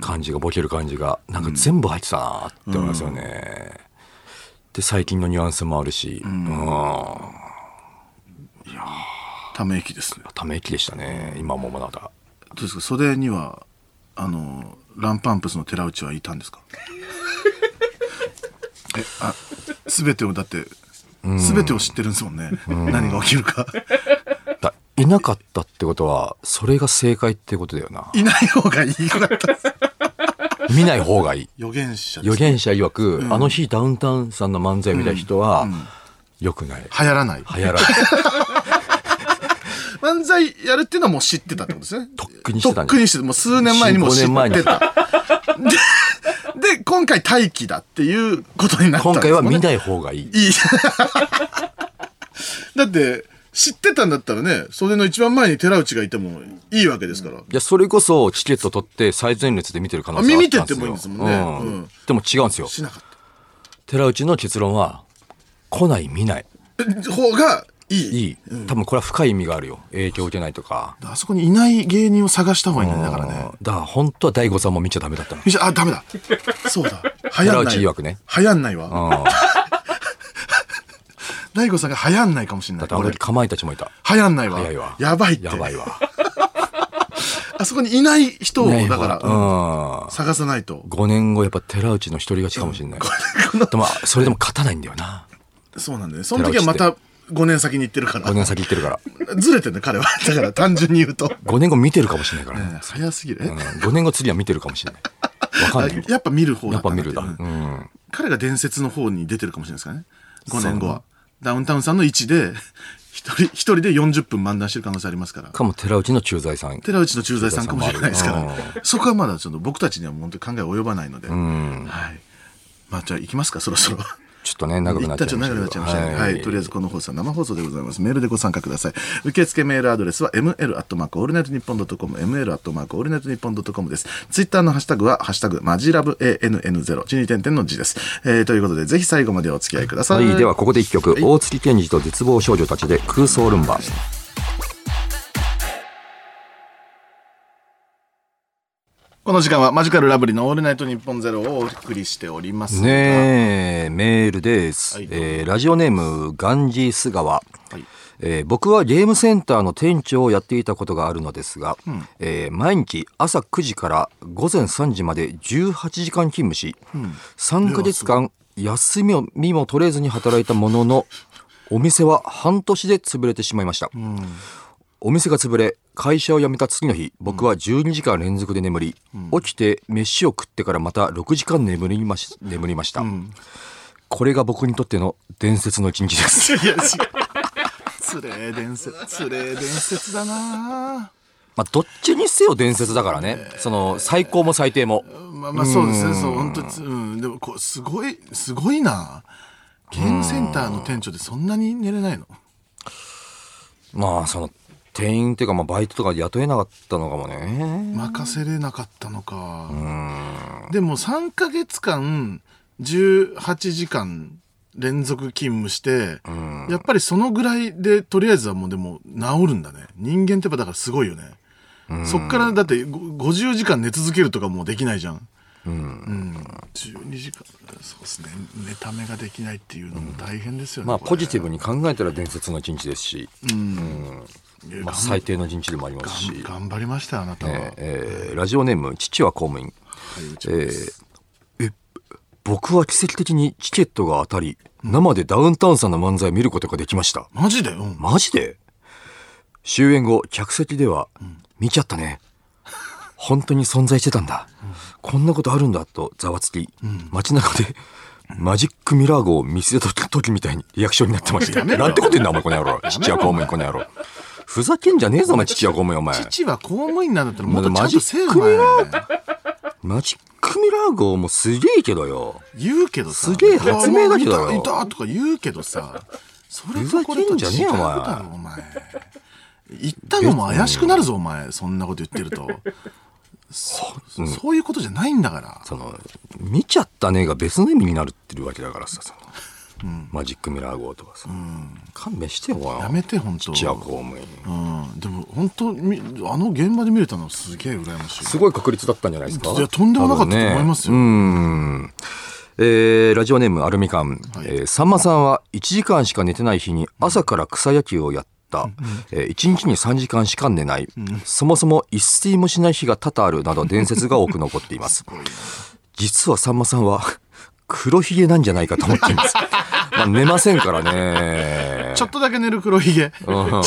B: 感じがボケる感じがなんか全部入ってたなって思いますよね、で最近のニュアンスもあるし、うん
A: ため息ですね。
B: ため息でしたね。今もまだ。
A: どうですか？袖にはあのランパンプスの寺内はいたんですか？えあ全てをだって全てを知ってるんですもんね、何が起きるか。
B: だいなかったってことはそれが正解ってことだよな。い
A: ない方がいいかったです。
B: 見ない方がいい。
A: 預言者です
B: 預言者曰く、あの日ダウンタウンさんの漫才を見た人は、良くない。
A: 流行らない。
B: 流行らない
A: 漫才やるっていうのはもう知ってたってことですね。
B: とっくにしてたんじゃん
A: とっくにしてもう数年前にもう知
B: 4 5年前に。
A: ってた。でで今回待機だっていうことになったん
B: 今
A: ですね。
B: 回は見ない方がいい。
A: いい。だって知ってたんだったらね袖の一番前に寺内がいてもいいわけですから、
B: いやそれこそチケット取って最前列で見てる可能性はあったんですよ。
A: あ見ててもいいんですもんね。
B: うん。
A: うん。
B: でも違うんですよ。
A: しなかっ
B: 寺内の結論は来ない見ない。
A: た方がいい
B: いい。多分これは深い意味があるよ。影響を受けないとか。
A: あそこにいない芸人を探した方がいいんだね、だからね。
B: だから本当は大悟さんも見ちゃダメだったの。
A: あ、ダメだ。そうだ。流行んない。
B: 曰くね
A: 流行んないわ。
B: うん。
A: 大悟さんが流行んないかもしれない。俺
B: だってあの時、かまいたちもいた。
A: 流行んないわ。
B: 早いわ。
A: やばいって。
B: やばいわ。
A: あそこにいない人を、だから、
B: うん。
A: うん探さないと。
B: 5年後やっぱ寺内の一人勝ちかもしれない。でも、それでも勝たないんだよな。
A: そうなんだよね。その時はまた5年先に行ってるから
B: 5。年先行ってるから。
A: ずれてんね、彼は。だから単純に言うと。
B: 5年後見てるかもしれないからね。
A: 早すぎる。え
B: うん、5年後次は見てるかもしれない。わかんない。
A: あやっぱ見る方だ
B: やっぱ見るだ。
A: うん
B: うん。
A: 彼が伝説の方に出てるかもしれないですからね。5年後は。ダウンタウンさんの位置で、一人、一人で40分漫談してる可能性ありますから。
B: かも寺内の駐在さん。
A: 寺内の駐在さんかもしれないですから。そこはまだちょっと僕たちには本当に考え及ばないので。
B: うん。
A: はい。まあじゃあ行きますか、そろそろ。
B: ちょっとね、長くなっちゃいましたけど。
A: 一旦ちょっと長くなっちゃい。はい、とりあえずこの放送は生放送でございます。メールでご参加ください。受付メールアドレスは ml アットマークオールナイトニッポンドットコム ml アットマークオールナイトニッポンドットコムです。ツイッターのハッシュタグはハッシュタグマジラブ ANN0 地に点々の字です。えー、ということでぜひ最後までお付き合いくださ。
B: はいい、ではここで一曲、大槻ケンヂと絶望少女達で空想ルンバ。
A: この時間はマジカルラブリーのオールナイトニッポンゼロをお送りしておりますが。
B: ねえ、メールです。
A: はい
B: えーラジオネーム、ガンジース川。
A: はい
B: えー僕はゲームセンターの店長をやっていたことがあるのですが、えー毎日朝9時から午前3時まで18時間勤務し、3ヶ月間休みも取れずに働いたもののお店は半年で潰れてしまいました、お店が潰れ会社を辞めた次の日僕は12時間連続で眠り、起きて飯を食ってからまた6時間眠りまし眠りました、これが僕にとっての伝説の一日です。
A: いや、違う。つれえ伝説、つれえ伝説だな。
B: まあどっちにせよ伝説だからね。その最高も最低も。
A: まあまあそうですね、そう、本当に、うん、でもこう、すごい、すごいな。ゲームセンターの店長でそんなに寝れないの？
B: まあその店員っていうかまあバイトとか雇えなかったのかもね。
A: 任せれなかったのか。でも3ヶ月間、18時間連続勤務して、やっぱりそのぐらいで、とりあえずはもうでも治るんだね。人間ってやっぱだからすごいよね。そっからだってご50時間寝続けるとかもうできないじゃん。うん、12時間そうですね。寝た目ができないっていうのも大変ですよね、
B: まあ
A: これ。
B: ポジティブに考えたら伝説の一日ですし、
A: いや
B: まあ、最低の一日でもありますし、
A: 頑張りましたよあなたは、
B: えーえーラジオネーム父は公務員。
A: はい
B: えーえ僕は奇跡的にチケットが当たり、生でダウンタウンさんの漫才を見ることができました。
A: マジで？うん。
B: マジで？終演後客席では、見ちゃったね。本当に存在してたんだ、こんなことあるんだとざわつき、街中でマジックミラー号を見せた時みたいにリアクションになってました。なんてこと言うんだお前この野郎。父は公務員この野郎ふざけんじゃねえぞお前父は公務員お前。
A: 父は公務員なんだったらもっとちゃ
B: マジ
A: んとせえお
B: ックミラ
A: 前。
B: マジックミラー号もすげえけどよ。
A: 言うけどさ。
B: すげえ発明だけどよ。
A: あいたいたとか言うけどさ。それ
B: ふざけんじゃねえよ
A: 違う
B: お前
A: だろお前。言ったのも怪しくなるぞお前。そんなこと言ってると。そそういうことじゃないんだから。
B: その見ちゃったねが別の意味になるってるわけだからさその、マジックミラー号とかさ、勘弁してよ
A: やめて本当。
B: 父は公務員。
A: うん、でも本当みあの現場で見れたのすげえ羨ましい。
B: すごい確率だったんじゃないですか？
A: いやとんでもなかったと思いますよ。
B: 多分ねうん。えーラジオネームアルミカン、えーさんまさんは1時間しか寝てない日に朝から草野球をやった、えー1日に3時間しか寝ない、そもそも一睡もしない日が多々あるなど伝説が多く残っています。実はさんまさんは黒ひげなんじゃないかと思っています。まあ寝ませんからね。
A: ちょっとだけ寝る黒ひげ。
B: うん。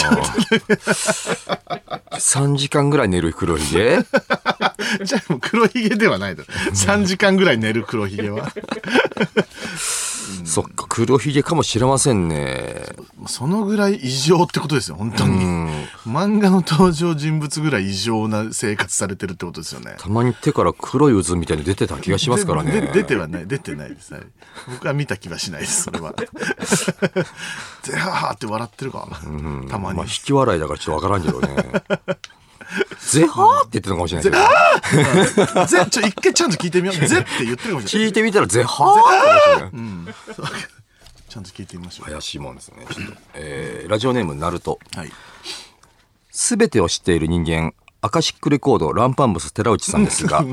B: 3時間ぐらい寝る黒ひげ？
A: じゃあもう黒ひげではないだろ。3時間ぐらい寝る黒ひげは。
B: そっか黒ひげかもしれませんね。
A: そのぐらい異常ってことですよ本当に。漫画の登場人物ぐらい異常な生活されてるってことですよね。
B: たまに手から黒い渦みたいに出てた気がしますからね。
A: 出てはない。出てないです、はい。僕は見た気はしないですそれは ゼハハって笑ってるかな、たまに、
B: まあ引き笑いだからちょっとわからんけどねゼハーって言ってるのかもしれないけど
A: ゼちょ一回ちゃんと聞いてみようゼって言ってるかもしれない
B: 聞いてみたらゼハーってかもしれない
A: ちゃんと聞いてみましょう。
B: 怪しいもんですね。ちょっと、えーラジオネーム、ナルト。
A: はい。
B: すべてを知っている人間、アカシックレコード、ランパンブス寺内さんですが、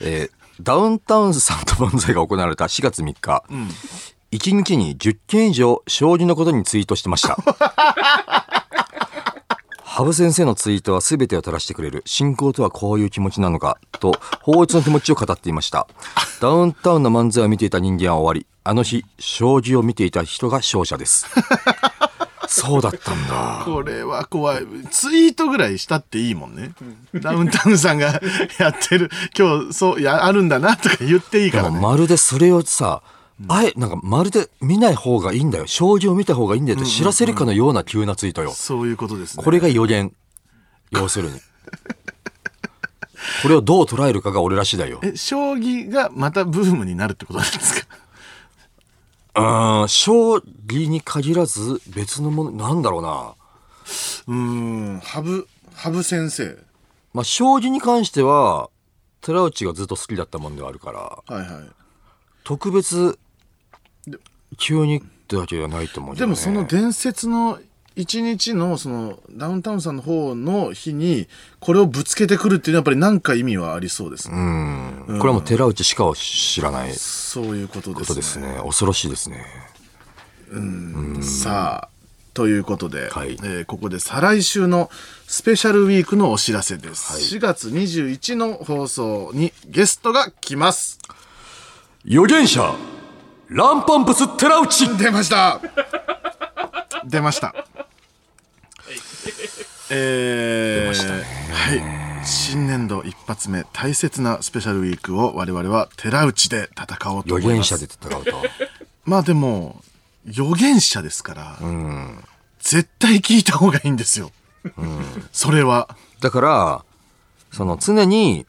B: えーダウンタウンさんと漫才が行われた4月3日、1日に10件以上、将棋のことにツイートしてました。羽生先生のツイートは全てを垂らしてくれる。信仰とはこういう気持ちなのか。と、法律の気持ちを語っていました。ダウンタウンの漫才を見ていた人間は終わり、あの日、将棋を見ていた人が勝者です。そうだったんだ。
A: これは怖い。ツイートぐらいしたっていいもんね。ダウンタウンさんがやってる、今日、そう、や、あるんだなとか言っていいからね。
B: でもまるでそれをさ、あえ、なんかまるで見ない方がいいんだよ。将棋を見た方がいいんだよって知らせるかのような急なツイートよ。
A: そういうことですね。
B: これが予言。要するに。これをどう捉えるかが俺ら次第よ。
A: え、将棋がまたブームになるってことなんですか？
B: うーん、将棋に限らず別のもの、なんだろうな。
A: うーん、羽生、羽生先生。
B: まあ、将棋に関しては、寺内がずっと好きだったもんではあるから、
A: はいはい。
B: 特別、急にってわけではないと思うね。
A: でもその伝説の一日のそのダウンタウンさんの方の日にこれをぶつけてくるっていうのはやっぱり何か意味はありそうですね。
B: うん。これはもう寺内しか知らない
A: そういうことですね。
B: ことですね。恐ろしいですね。
A: さあということで、
B: はい
A: えーここで再来週のスペシャルウィークのお知らせです。4月21の放送にゲストが来ます。
B: 預言者、ランパンプス寺内。
A: 出ました。出ました。えーはい。新年度一発目大切なスペシャルウィークを我々は寺内で戦おうと思います。
B: 預言者で戦うと。
A: まあでも預言者ですから、絶対聞いた方がいいんですよ、それは。
B: だから、その常に、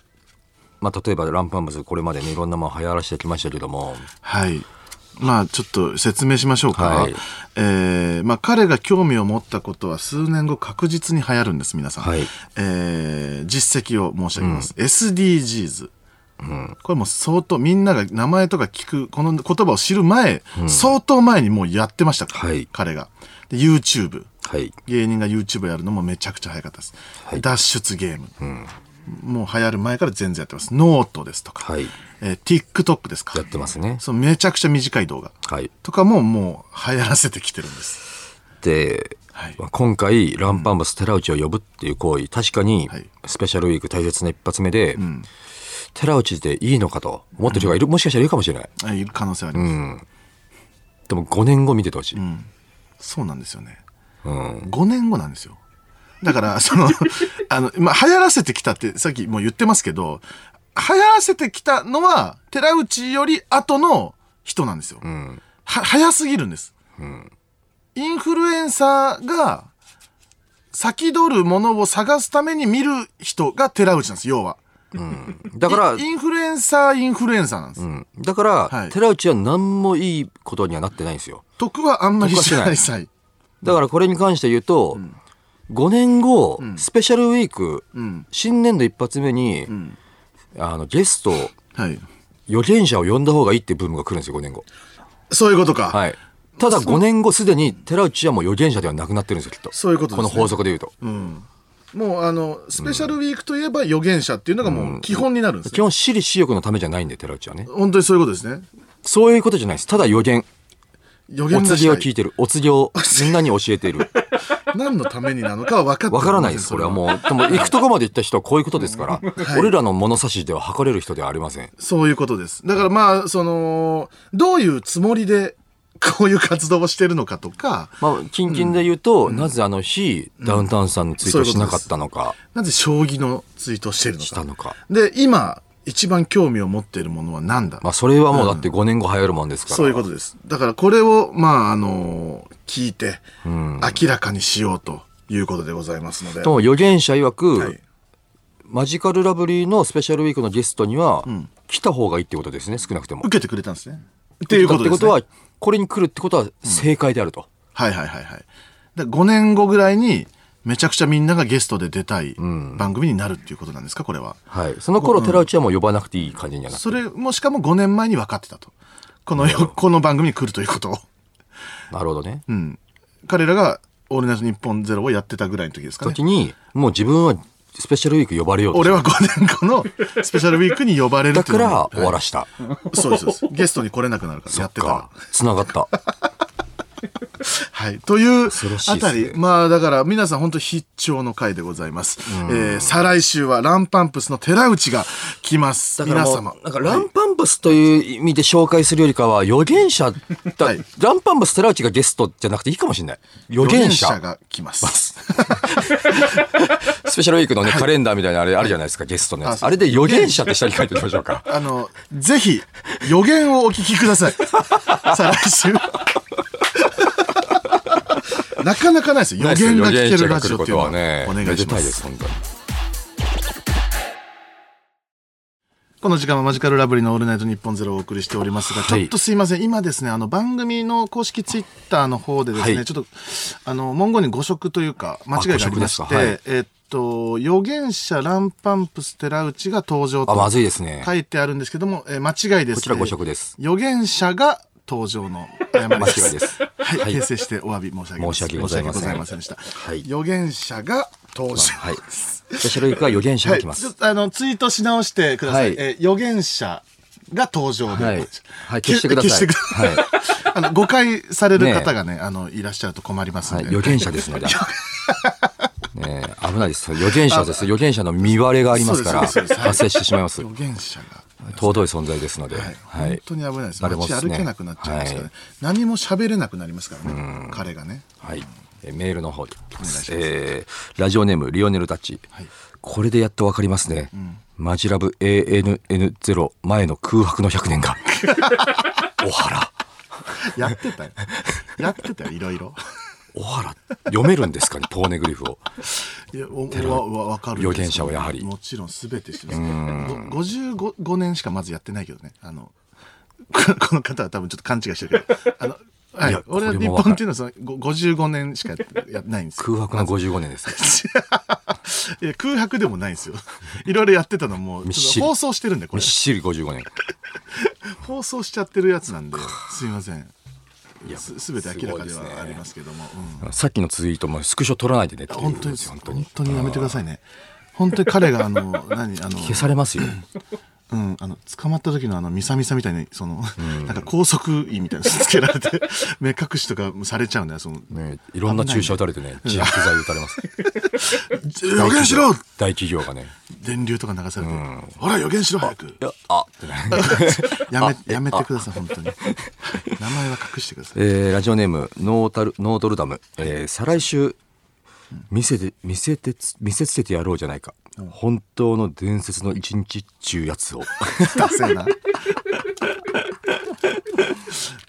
B: まあ、例えばランパンブスこれまでねいろんなもの流行らしてきましたけども、
A: はい。まあちょっと説明しましょうか。
B: はい。
A: えーまあ彼が興味を持ったことは数年後確実に流行るんです、皆さん。
B: はい。
A: えー実績を申し上げます。SDGs。これもう相当みんなが名前とか聞くこの言葉を知る前、相当前にもうやってましたか？ら、
B: はい。
A: 彼が。で YouTube
B: はい。
A: 芸人が YouTube やるのもめちゃくちゃ早かったです、
B: はい。
A: 脱出ゲーム、もう流行る前から全然やってますノートですとか、
B: はい。
A: えー TikTok ですか
B: やってますね。
A: そうめちゃくちゃ短い動画
B: はい。
A: とかももう流行らせてきてるんです。
B: で、
A: はい
B: まあ今回、ランパンブス寺内を呼ぶっていう行為、確かに
A: はい、
B: スペシャルウィーク大切な一発目で、寺内でいいのかと思ってる人がいる、もしかしたらいるかもしれない。
A: あいる可能性はあります、
B: でも5年後見ててほしい。
A: そうなんですよね。
B: うん。
A: 5年後なんですよ。だから、その、あの、まあ、流行らせてきたってさっきもう言ってますけど、流行らせてきたのは、寺内より後の人なんですよ。
B: うん。
A: は、早すぎるんです。インフルエンサーが、先取るものを探すために見る人が寺内なんです、要は。
B: だから
A: イ、インフルエンサー、インフルエンサーなんです。
B: うん。だから、
A: はい
B: 寺内は何もいいことにはなってないんですよ。
A: 得はあんまりしない際。
B: だからこれに関して言うと、5年後、スペシャルウィーク、
A: ん
B: 新年度一発目に、あのゲスト、
A: はい。
B: 預言者を呼んだ方がいいっていうブームが来るんですよ、5年後。
A: そういうことか。
B: はい。ただ5年後すでに寺内はもう預言者ではなくなってるんですよ、きっと。
A: そういうことですね
B: この法則で言うと。
A: もうあの、スペシャルウィークといえば預言者っていうのがもう基本になるんですよ。
B: 基本私利私欲のためじゃないんで、寺内はね。
A: 本当にそういうことですね。
B: そういうことじゃないです。ただ予言。
A: 予
B: お告
A: 言がしたい。
B: げを聞いてる。お告げをみんなに教えている。
A: 何のためになのかは分かって
B: わからないです、これはもう。でも、行くとこまで行った人はこういうことですから。俺らの物差しでは測れる人ではありません。
A: そういうことです。だからまあ、その、どういうつもりで、こういう活動をしてるのかとか、
B: まあ、近々で言うと、なぜあの日、ダウンタウンさんのツイートをしなかったのか、
A: なぜ将棋のツイートをしてるのか。
B: したのか。
A: で、今、一番興味を持っているものは何だ、
B: まあ、それはもうだって5年後流行るもんですから。
A: そういうことです。だからこれを、まあ、あの、聞いて、明らかにしようということでございますので。
B: とも預言者曰く、
A: はい
B: マジカルラブリーのスペシャルウィークのゲストには、来た方がいいってことですね、少なくても。
A: 受けてくれたんですね。っていうことです、ね。
B: ってことは、これに来るってことは正解であると。
A: はいはいはいはい。で5年後ぐらいに、めちゃくちゃみんながゲストで出たい番組になるっていうことなんですか、これは。
B: はい。その頃、寺内はもう呼ばなくていい感じにはなって
A: それもしかも5年前に分かってたと。この、この番組に来るということを。
B: なるほどね。
A: うん。彼らが、オールナイトニッポンゼロをやってたぐらいの時ですかね。
B: 時に、もう自分はスペシャルウィーク呼ばれよう
A: 俺は5年後の スペシャルウィークに呼ばれる
B: だから終わらした。
A: そうです。ゲストに来れなくなるから、やってたら
B: か。。繋がった。
A: はい。というあたり、まあだから皆さん本当必聴の回でございます。えー再来週はランパンプスの寺内が来ます。
B: だからもう
A: 皆様。
B: なんかランパンプスという意味で紹介するよりかは、預言者だ、
A: はい
B: ランパンプス寺内がゲストじゃなくていいかもしれない。預言者。
A: が来ます。
B: スペシャルウィークのね、カレンダーみたいなあれあるじゃないですか、ゲストのやつ。あれで預言者って下に書いておきましょうか。
A: あの、ぜひ、予言をお聞きください。再来週。なかなかないですよ。予言が聞けるラジオっていうのは。
B: ね、
A: お願いします。この時間はマジカルラブリーのオールナイトニッポンゼロをお送りしておりますが、
B: はい
A: ちょっとすいません。今ですね、あの番組の公式ツイッターの方でですね、
B: はい
A: ちょっと、あの、文言に誤植というか、間違いがありまして、
B: はい
A: えっと、預言者ランパンプス寺内が登場
B: あ、ま
A: と
B: ずいですね。
A: 書いてあるんですけども、えー間違いです。
B: こちら誤植です。
A: 預言者が登場の誤りです。
B: です
A: はい、
B: はい
A: 訂正してお詫び申し上げます。
B: 申し訳ございません
A: でした。
B: はい
A: 預言者が登場。
B: はい。スペシャルウィークは預言者
A: はい、
B: が来ます。
A: あのツイートし直してください。
B: はい
A: えー預言者が登場で、
B: はいはい消してください
A: 消してください。あの誤解される方がねあのいらっしゃると困りますん
B: はい、
A: で。
B: 預言者ですので。ねえ危ないです。預言者です。預言者の見割れがありますから、発生してしまいます。
A: 預言者が。
B: 尊い存在ですので。
A: は
B: はいい。
A: 本当に危ないです。
B: ね
A: 街歩けなくなっちゃいますからね。
B: はい
A: 何も喋れなくなりますからね。彼がね。
B: はい。えメールの方で。
A: お願いします
B: えーラジオネーム、リオネルタッチ。
A: はい
B: これでやっとわかりますね。マジラブ ANN0 前の空白の100年が。お原。
A: やってたよ。やってたよ、いろいろ。
B: お原。読めるんですかね、ポーネグリフを。
A: いや、おわ、わ、わかる
B: 預言者はやはり
A: もちろんすべて知ってます。ご55 5年しかまずやってないけどね。あの、こ この方は多分ちょっと勘違いしてるけど、あの、はい。俺は日本っていうのはそのご55年しかやってないんですよ。
B: 空白の55年です。
A: いや、空白でもないんですよ。いろいろやってたのも、放送してるんで、これ
B: みっ。しり55年。
A: 放送しちゃってるやつなんで、すいません。すすべて明らかではありますけども。うん
B: さっきのツイートもスクショ取らないでねっ
A: 本当に、
B: 本。当に
A: やめてくださいね。本当に彼があの、何、あの、
B: 消されますよ。
A: うん、あの、捕まった時のあの、ミサミサみたいに、その、なんか拘束衣みたいなのつけられて、目隠しとかされちゃうんだよ、その、
B: ね、いろんな注射打たれてね、自白剤打たれます。
A: 予言しろ
B: 大企業がね。
A: 電流とか流されて、ほら、予言しろ、早く。
B: あ。
A: やめ、やめてください、本当に。名前は隠してください。
B: えーラジオネームノータルノートルダム、えー再来週見せて見せてつ見せつけてやろうじゃないか、本当の伝説の一日っちゅうやつを。
A: ダセえな。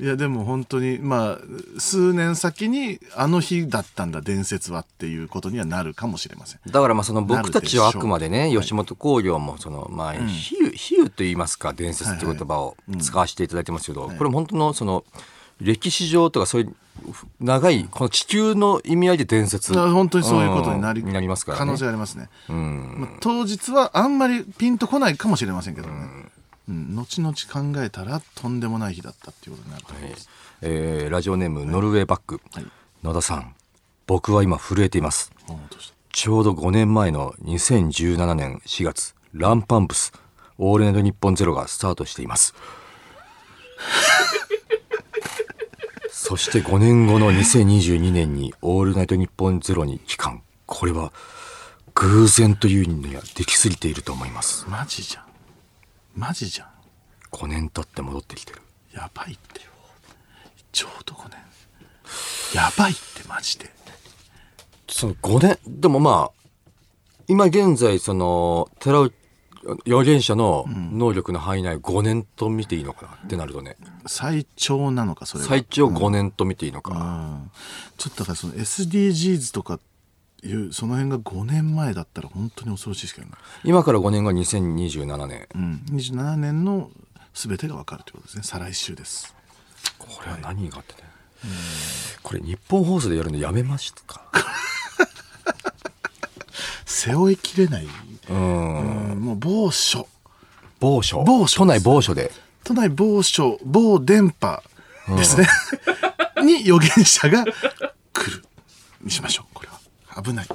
A: いや、でも本当に、まあ、数年先に、あの日だったんだ、伝説はっていうことにはなるかもしれません。
B: だからまあその僕たちはあくまでね吉本興業もそのまあ比喩比喩と言いますか伝説っていう言葉を使わせていただいてますけどこれ本当のその歴史上とかそういう長いこの地球の意味合いで伝説。
A: あ本当にそういうことになり,、
B: うんになりますからね。
A: 可能性ありますね、
B: うん。
A: まあ当日はあんまりピンとこないかもしれませんけどね、うん。後々考えたらとんでもない日だったっていうことになると思います、
B: えーラジオネームノルウェーバック、
A: はい。
B: 野田さん僕は今震えています。ちょうど5年前の2017年4月ランパンプスオールナイトニッポンゼロがスタートしています そして5年後の2022年にオールナイトニッポンゼロに帰還。これは偶然というにはできすぎていると思います。
A: マジじゃん。マジじゃん。
B: 5年経って戻ってきてる。
A: やばいってよ。ちょうど5年。やばいってマジで。
B: その5年でもまあ今現在その寺内預言者の能力の範囲内5年と見ていいのかな？ってなるとね。
A: 最長なのかそれは。
B: 最長5年と見ていいのか、
A: うん。ちょっとだからその SDGs とかいうその辺が5年前だったら本当に恐ろしいですけどね、
B: 今から5年後2027年。
A: うん、27年の全てが分かるということですね。再来週です。
B: これは何があってね、これ日本放送でやるのやめましたか？
A: 背負いきれない、
B: うん。
A: うん、もう某所。
B: 某所？
A: 某所
B: 都内某所で？
A: 都内某所某電波ですね、に預言者が来る。にしましょうこれは。危ない。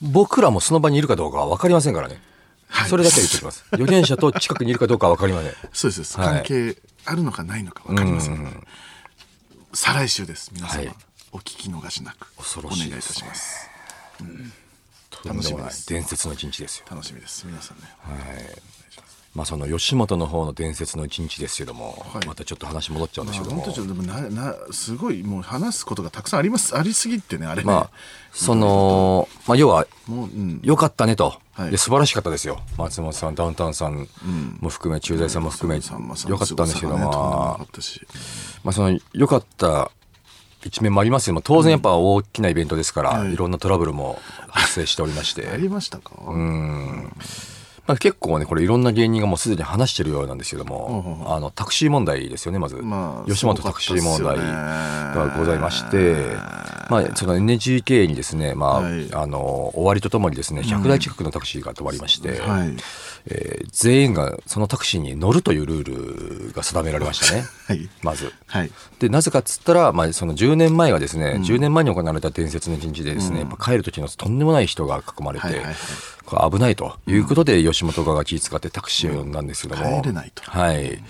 B: 僕らもその場にいるかどうかは分かりませんからね。
A: はい。
B: それだけは言っておきます。預言者と近くにいるかどうかは分かりません。
A: そうです。そうです。
B: はい。
A: 関係あるのかないのか分かりません。ので再来週です。皆様、
B: はい。
A: お聞き逃しなく。お
B: 恐
A: 願いいた
B: ろしいです。ね
A: します。
B: とんでもない伝説の一日ですよ。
A: 楽しみです。皆さんね。
B: まあその吉本の方の伝説の一日ですけども、
A: はい。
B: またちょっと話戻っちゃうんですけども。
A: 本当、ちょっとでもななすごいもう話すことがたくさんあります。ありすぎってねあれね、
B: まあその、まあ要は
A: もう、うん、
B: 良かったねと、
A: はい。
B: で素晴らしかったですよ。松本さんダウンタウンさんも含め駐在さんも含め
A: さんまさん
B: 良かったんですけど
A: も。な
B: まあその良かった一面もありますけども当然やっぱ大きなイベントですから、
A: はい
B: い、ろんなトラブルも発生しておりまして、
A: ありましたか。
B: まあ、結構ねこれいろんな芸人がもうすでに話してるようなんですけども、あのタクシー問題ですよねまず、
A: まあ
B: 吉本タクシー問題がございまして、まあ、その NGK にですね、まあ
A: はい。
B: あの終わりとともにですね100台近くのタクシーが止まりまして、
A: はい
B: えー全員がそのタクシーに乗るというルールが定められましたね。
A: はい。
B: まず。
A: はい。
B: でなぜかっつったら、まあ、その10年前がですね、10年前に行われた伝説の一日でですね、やっぱ帰る時のとんでもない人が囲まれて、
A: はいはいはい。
B: これ危ないということで、吉本側が気遣ってタクシーを呼んだんですけども、
A: 帰れないと。
B: はい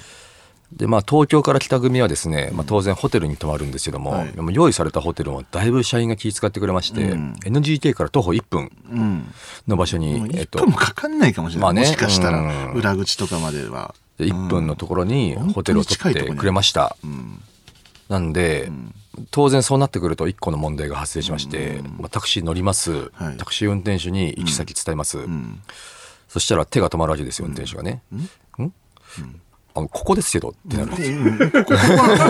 B: でまあ、東京から来た組はですね、まあ、当然ホテルに泊まるんですけども、
A: はい。
B: でも用意されたホテルもだいぶ社員が気遣ってくれまして、NGK から徒歩1分
A: うん。
B: の場所に、
A: もう
B: えっと
A: 1分もかかんないかもしれない、
B: まあね
A: もしかした
B: うん。
A: ら裏口とかまでは、
B: で1分のところにホテルを取ってくれました。なんで、当然そうなってくると1個の問題が発生しまして、まあ、タクシー乗ります、
A: はい。
B: タクシー運転手に行き先伝えます、そしたら手が止まるわけですよ運転手がね。んあのここですけどってなるんですよ。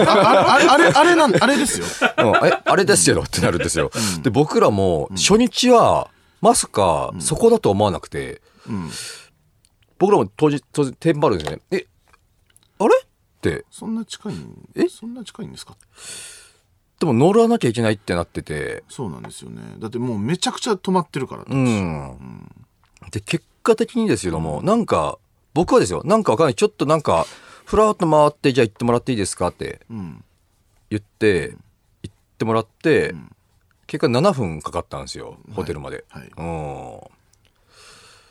A: ああれあれなんあれですよ。
B: うんえあれですけどってなるんですよ。で僕らも初日はまさかそこだと思わなくて、僕らも当時当然テンパるんですよね。えあれ？って。
A: そんな近いん
B: え？
A: そんな近いんですか？
B: でも乗らなきゃいけないってなってて。
A: そうなんですよね。だってもうめちゃくちゃ止まってるから、
B: うん。で、結果的にですけども、なんか、僕はですよ、なんかわかんない。ちょっとなんか、ふらっと回って、じゃあ行ってもらっていいですかって
A: うん
B: 言って、行ってもらって、結果7分かかったんですよ、ホテルまで。
A: はい
B: うん。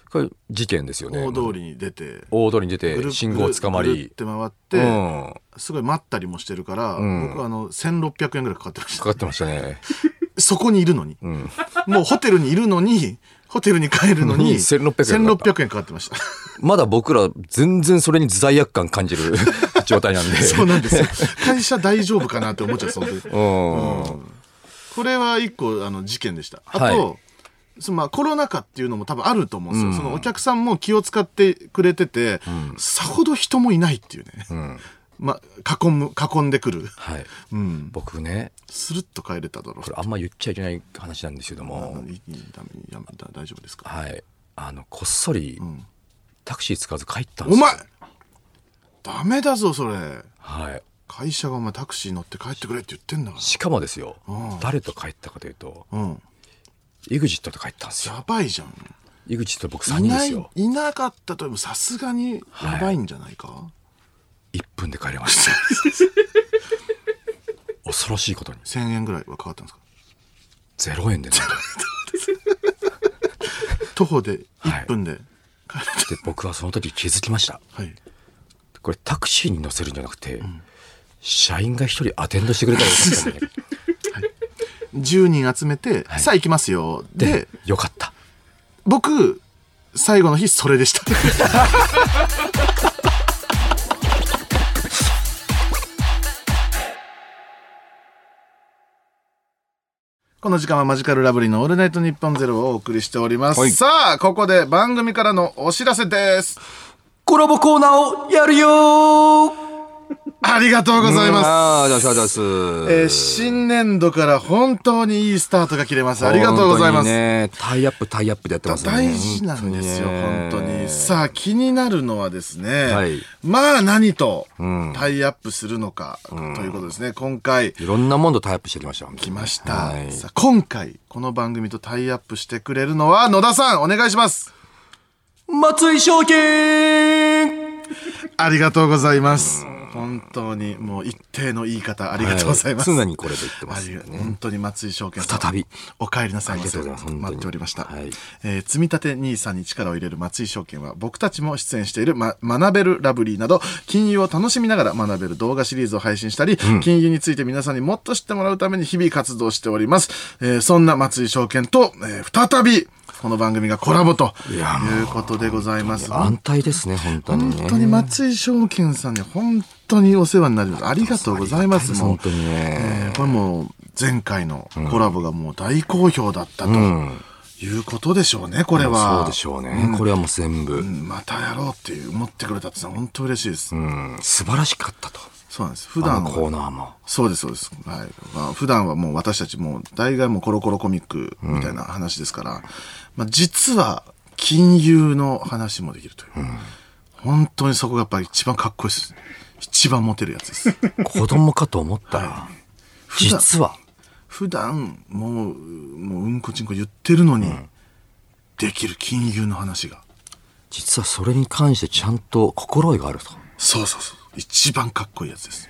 B: これ、事件ですよね。
A: 大通りに出て
B: 大通りに出て、信号捕まり
A: っ。て回っ
B: う
A: て、
B: ん。
A: すごい待ったりもしてるから、
B: ん
A: 僕はあの1600円ぐらいかかってました
B: かかってましたね。
A: そこにいるのに、
B: ん
A: もうホテルにいるのにホテルに帰るのに
B: 1600円かかった。
A: 1600円かかってました。
B: まだ僕ら、全然それに罪悪感感じる 状態なんで。
A: そうなんですよ。会社大丈夫かなって思っちゃうその時。
B: うん。
A: これは一個あの事件でした。あと、
B: はい
A: そのまあコロナ禍っていうのも多分あると思うんですよ、そのお客さんも気を使ってくれてて、さほど人もいないっていうね、
B: うん。
A: まあ、囲む囲んでくる、
B: はい。
A: うん、
B: 僕ね、
A: スルッと帰れただろう。
B: これあんま言っちゃいけない話なんですけども、
A: 大丈夫ですか？
B: はい。あの、こっそり、タクシー使わず帰ったんですよ。
A: お前ダメだぞそれ。
B: はい。
A: 会社がお前タクシー乗って帰ってくれって言ってんだか
B: しかもですよ
A: うん、
B: 誰と帰ったかというと、
A: らうん。
B: EXIT と帰ったんですよ。
A: やばいじゃん。
B: EXIT 僕3
A: いない
B: 人ですよ。
A: いなかったとさすがにやばいんじゃないか、
B: 1分で帰れました。恐ろしいことに、
A: 1000円ぐらいはかかったんですか
B: ？0円でね。
A: 徒歩で1分で帰れて、
B: で、僕はその時気づきました。
A: はい、
B: これタクシーに乗せるんじゃなくて、社員が1人アテンドしてくれたらよかったんだね。
A: 10人集めて、さあ行きますよで
B: で、よかった。
A: 僕最後の日それでした この時間はマジカルラブリーのオールナイトニッポンゼロをお送りしております。
B: はい
A: さあ、ここで番組からのお知らせです。
B: コラボコーナーをやるよー
A: ありがとうございます。
B: ああ、じゃあ、じゃあ、じゃあ、
A: えー新年度から本当にいいスタートが切れます。ありがとうございます。
B: ね、タイアップ、タイアップでやってますね。
A: 大事なんですよ、本当に。さあ、気になるのはですね、
B: はい
A: まあ何とタイアップするのか、ということですね。今回、
B: いろんなものとタイアップしてきました。
A: 来ました。
B: はい
A: さあ今回、この番組とタイアップしてくれるのは野田さん、お願いします。
B: 松井証券
A: ありがとうございます。本当にもう一定の言い方ありがとうございます。
B: はい。常にこれで言ってますよね。
A: 本当に松井証券
B: 再び。
A: お帰りなさいませ。待っておりました、
B: はい。
A: えー積み立て NISA に力を入れる松井証券は僕たちも出演している、ま、学べるラブリーなど金融を楽しみながら学べる動画シリーズを配信したり、金融について皆さんにもっと知ってもらうために日々活動しております、えーそんな松井証券と、えー再びこの番組がコラボと
B: いう
A: ことでございます。
B: 安泰ですね本当にね。
A: 本当に松井証券さんに本当にお世話になります。ありがとうございます。もう
B: 本当にね
A: えーこれもう前回のコラボがもう大好評だったということでしょうね、これは。
B: そうでしょうね、これはもう全部、
A: うんまたやろうっていう思ってくれたって本当嬉しいです。
B: うん、素晴らしかったと
A: そうなんです。普
B: あ
A: 段
B: のコー
A: は。
B: ナーも
A: そうです、そうです。はい。まあ、普段はもう私たちもう大概もうコロコロコミックみたいな話ですから、まあ実は金融の話もできるという。本当にそこがやっぱり一番かっこいいです。一番モテるやつです。
B: 子供かと思った。ら、
A: 普段
B: 実は。
A: 普段もうもううんこちんこ言ってるのに、できる金融の話が。
B: 実はそれに関してちゃんと心得があると。
A: そうそうそう。一番かっこいいやつです、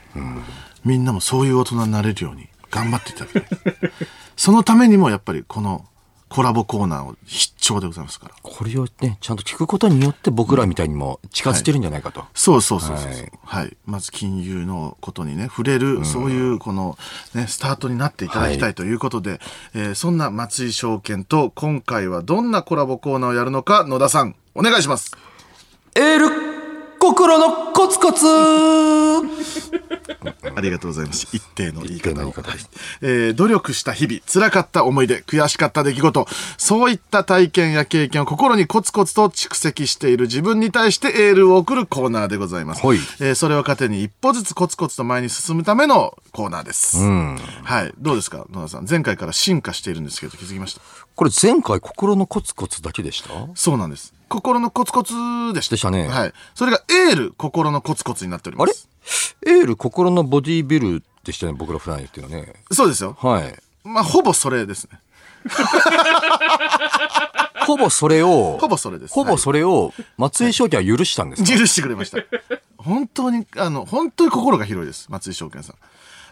A: みんなもそういう大人になれるように頑張っていただきたい。そのためにもやっぱりこのコラボコーナーを必聴でございますから。
B: これをねちゃんと聞くことによって僕らみたいにも近づけるんじゃないかと、
A: そうそうそうそう
B: はい。
A: はい、まず金融のことにね触れる、そういうこのねスタートになっていただきた
B: はい
A: いということで、えーそんな松井証券と今回はどんなコラボコーナーをやるのか野田さんお願いします。
B: エール心のコツコツ
A: ありがとうございます。一定の言い方を。
B: の言い方
A: えー努力した日々、辛かった思い出、悔しかった出来事、そういった体験や経験を心にコツコツと蓄積している自分に対してエールを送るコーナーでございます。
B: はい
A: えーそれを糧に一歩ずつコツコツと前に進むためのコーナーです。
B: うん
A: はい。どうですか野田さん？前回から進化しているんですけど、気づきました？
B: これ前回心のコツコツだけでした？
A: そうなんです。心のコツコツでした。
B: でしたね
A: はい。それがエール、心のコツコツになっておりま
B: あれ？
A: す。
B: エール心のボディービルでしたね僕ら普段言ってるのね
A: そうですよ。
B: はい
A: まあ、ほぼそれですね。
B: ほぼそれを
A: ほぼそれです。
B: ほぼそれを松井商店は許したんですか、
A: 許してくれました。本当に、あの、本当に心が広いです。松井証券さん。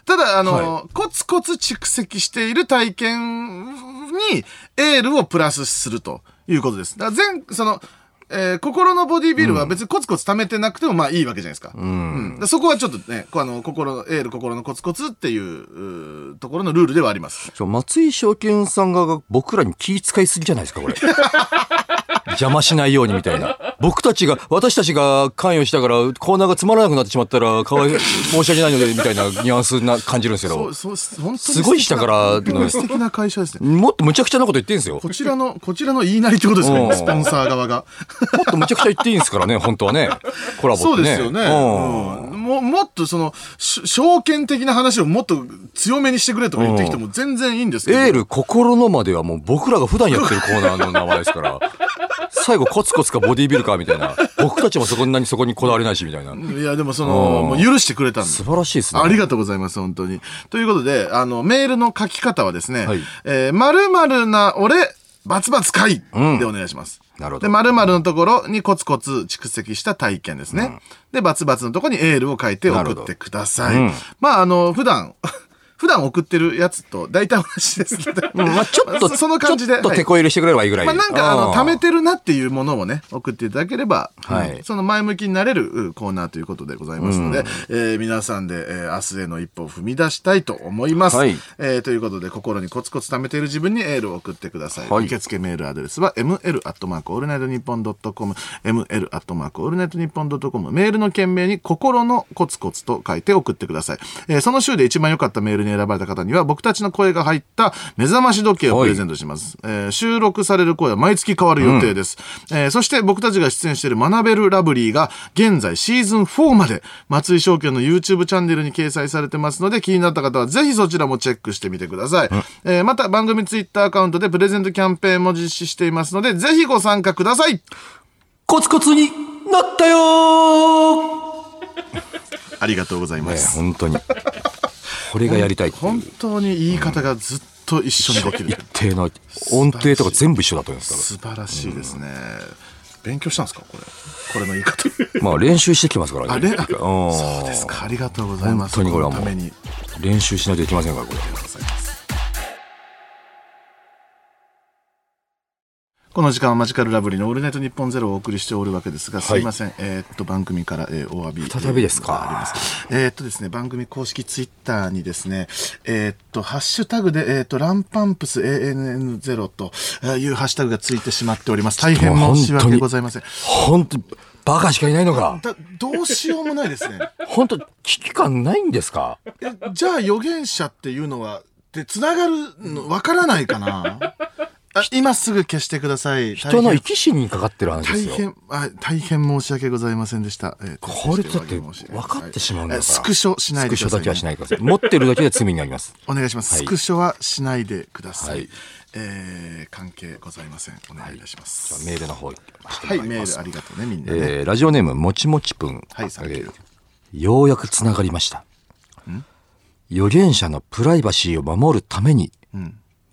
A: ただ、あの、
B: は
A: コツコツ蓄積している体験にエールをプラスするということです。だから全、その、えー心のボディビルは別にコツコツ貯めてなくてもまあいいわけじゃないですか。うんだからそこはちょっとね、こうあの、心、エール心のコツコツっていうところのルールではあります。
B: 松井証券さんが僕らに気遣いすぎじゃないですかこれ 邪魔しないようにみたいな。僕たちが私たちが関与したからコーナーがつまらなくなってしまったらかわい申し訳ないのでみたいなニュアンスな感じるんですけど。
A: そう、そう、本当に
B: すごい下からの
A: 素敵な会社ですね。
B: もっとむちゃくちゃなこと言ってんですよ。も
A: こちらの、こちらの言いなりってことですね、スポンサー側が。
B: っとむちゃくちゃ言っていいんですからね本当はね。コラボってね。
A: そうですよね。
B: うん。
A: うん。ももっとその、し証券的な話をもっと強めにしてくれとか言ってきても全然いいんですけど。
B: エール心のまではもう僕らが普段やってるコーナーの名前ですから最後コツコツかボディービルかみたいな。僕たちもそこんなにそこにこだわれないしみたいな。い
A: や、でもその、
B: うん。
A: もう許してくれたんで
B: 素晴らしいですね。
A: ありがとうございます、本当に。ということで、あの、メールの書き方はですね、
B: はい。
A: えー、〇〇な俺、バツバツ会
B: うん。
A: でお願いします。
B: なるほど。
A: で、〇〇のところにコツコツ蓄積した体験ですね。で、バツバツのところにエールを書いて送ってください。
B: なるほど。
A: まあ、あの、普段、普段送ってるやつと大体同じですので。
B: うんまあちょっと
A: そ その感じで。
B: ちょっと
A: はい
B: 手こ入れしてくれればいいぐらい。
A: まあ、なんか、あの、
B: うん
A: 貯めてるなっていうものをね、送っていただければ、
B: はい
A: うんその前向きになれるうコーナーということでございますので、えー皆さんで、えー明日への一歩を踏み出したいと思います。
B: はい
A: えーということで、心にコツコツ貯めている自分にエールを送ってください。
B: はい
A: 受付メールアドレスは、ml アットマークオールナイトニッポンドットコム、ml アットマークオールナイトニッポンドットコム、メールの件名に心のコツコツと書いて送ってください。えーその週で一番良かったメールに選ばれた方には、僕たちの声が入った目覚まし時計をプレゼントします。えー収録される声は毎月変わる予定です。えーそして僕たちが出演している学べるラブリーが現在シーズン4まで松井証券の YouTube チャンネルに掲載されてますので気になった方はぜひそちらもチェックしてみてください。えーまた番組 Twitter アカウントでプレゼントキャンペーンも実施していますのでぜひご参加ください。
B: コツコツになったよー
A: ありがとうございま
B: ね
A: す。
B: 本当に。これがやりたい
A: 本当に言い方がずっと一緒にできる。
B: 一定の音程とか全部一緒だと思いますか
A: 素晴らしいですね。勉強したんですかこれ？これの言い方。
B: まあ練習してきてますからね。
A: あれ？あ
B: うん。
A: そうですか。ありがとうございます。
B: 本当にこれはもう
A: のために。
B: 練習しないといけませんからこれ
A: この時間はマジカルラブリーのオールナイトニッポンゼロをお送りしておるわけですが、すいません。えーっと、番組から、えーお詫び。
B: 再びですか。
A: えーっとですね、番組公式ツイッターにですね、えーっと、ハッシュタグで、えーっと、ランパンプス ANN0 とえーいうハッシュタグがついてしまっております。大変申し訳ございません。
B: 本当にバカしかいないのか
A: だどうしようもないですね。
B: 本当危機感ないんですか？
A: えじゃあ預言者っていうのは、で、つながるの、わからないかな？あ今すぐ消してください。
B: 人の生き死にかかってる話ですよ。
A: 大変あ大変申し訳ございませんでした。えー
B: これだって分かってしまうんだから
A: えスクショしないでください、
B: スクショだけはしないでください持ってるだけで罪になります
A: お願いします。
B: はい。
A: スクショはしないでください。
B: はい。
A: えー関係ございません。お願いいたします。
B: メールの方
A: はい、メールありがとうね、みんなね。
B: えーラジオネームもちもちぷん、
A: はいサンキュー。
B: えーようやくつながりました。預言者のプライバシーを守るために、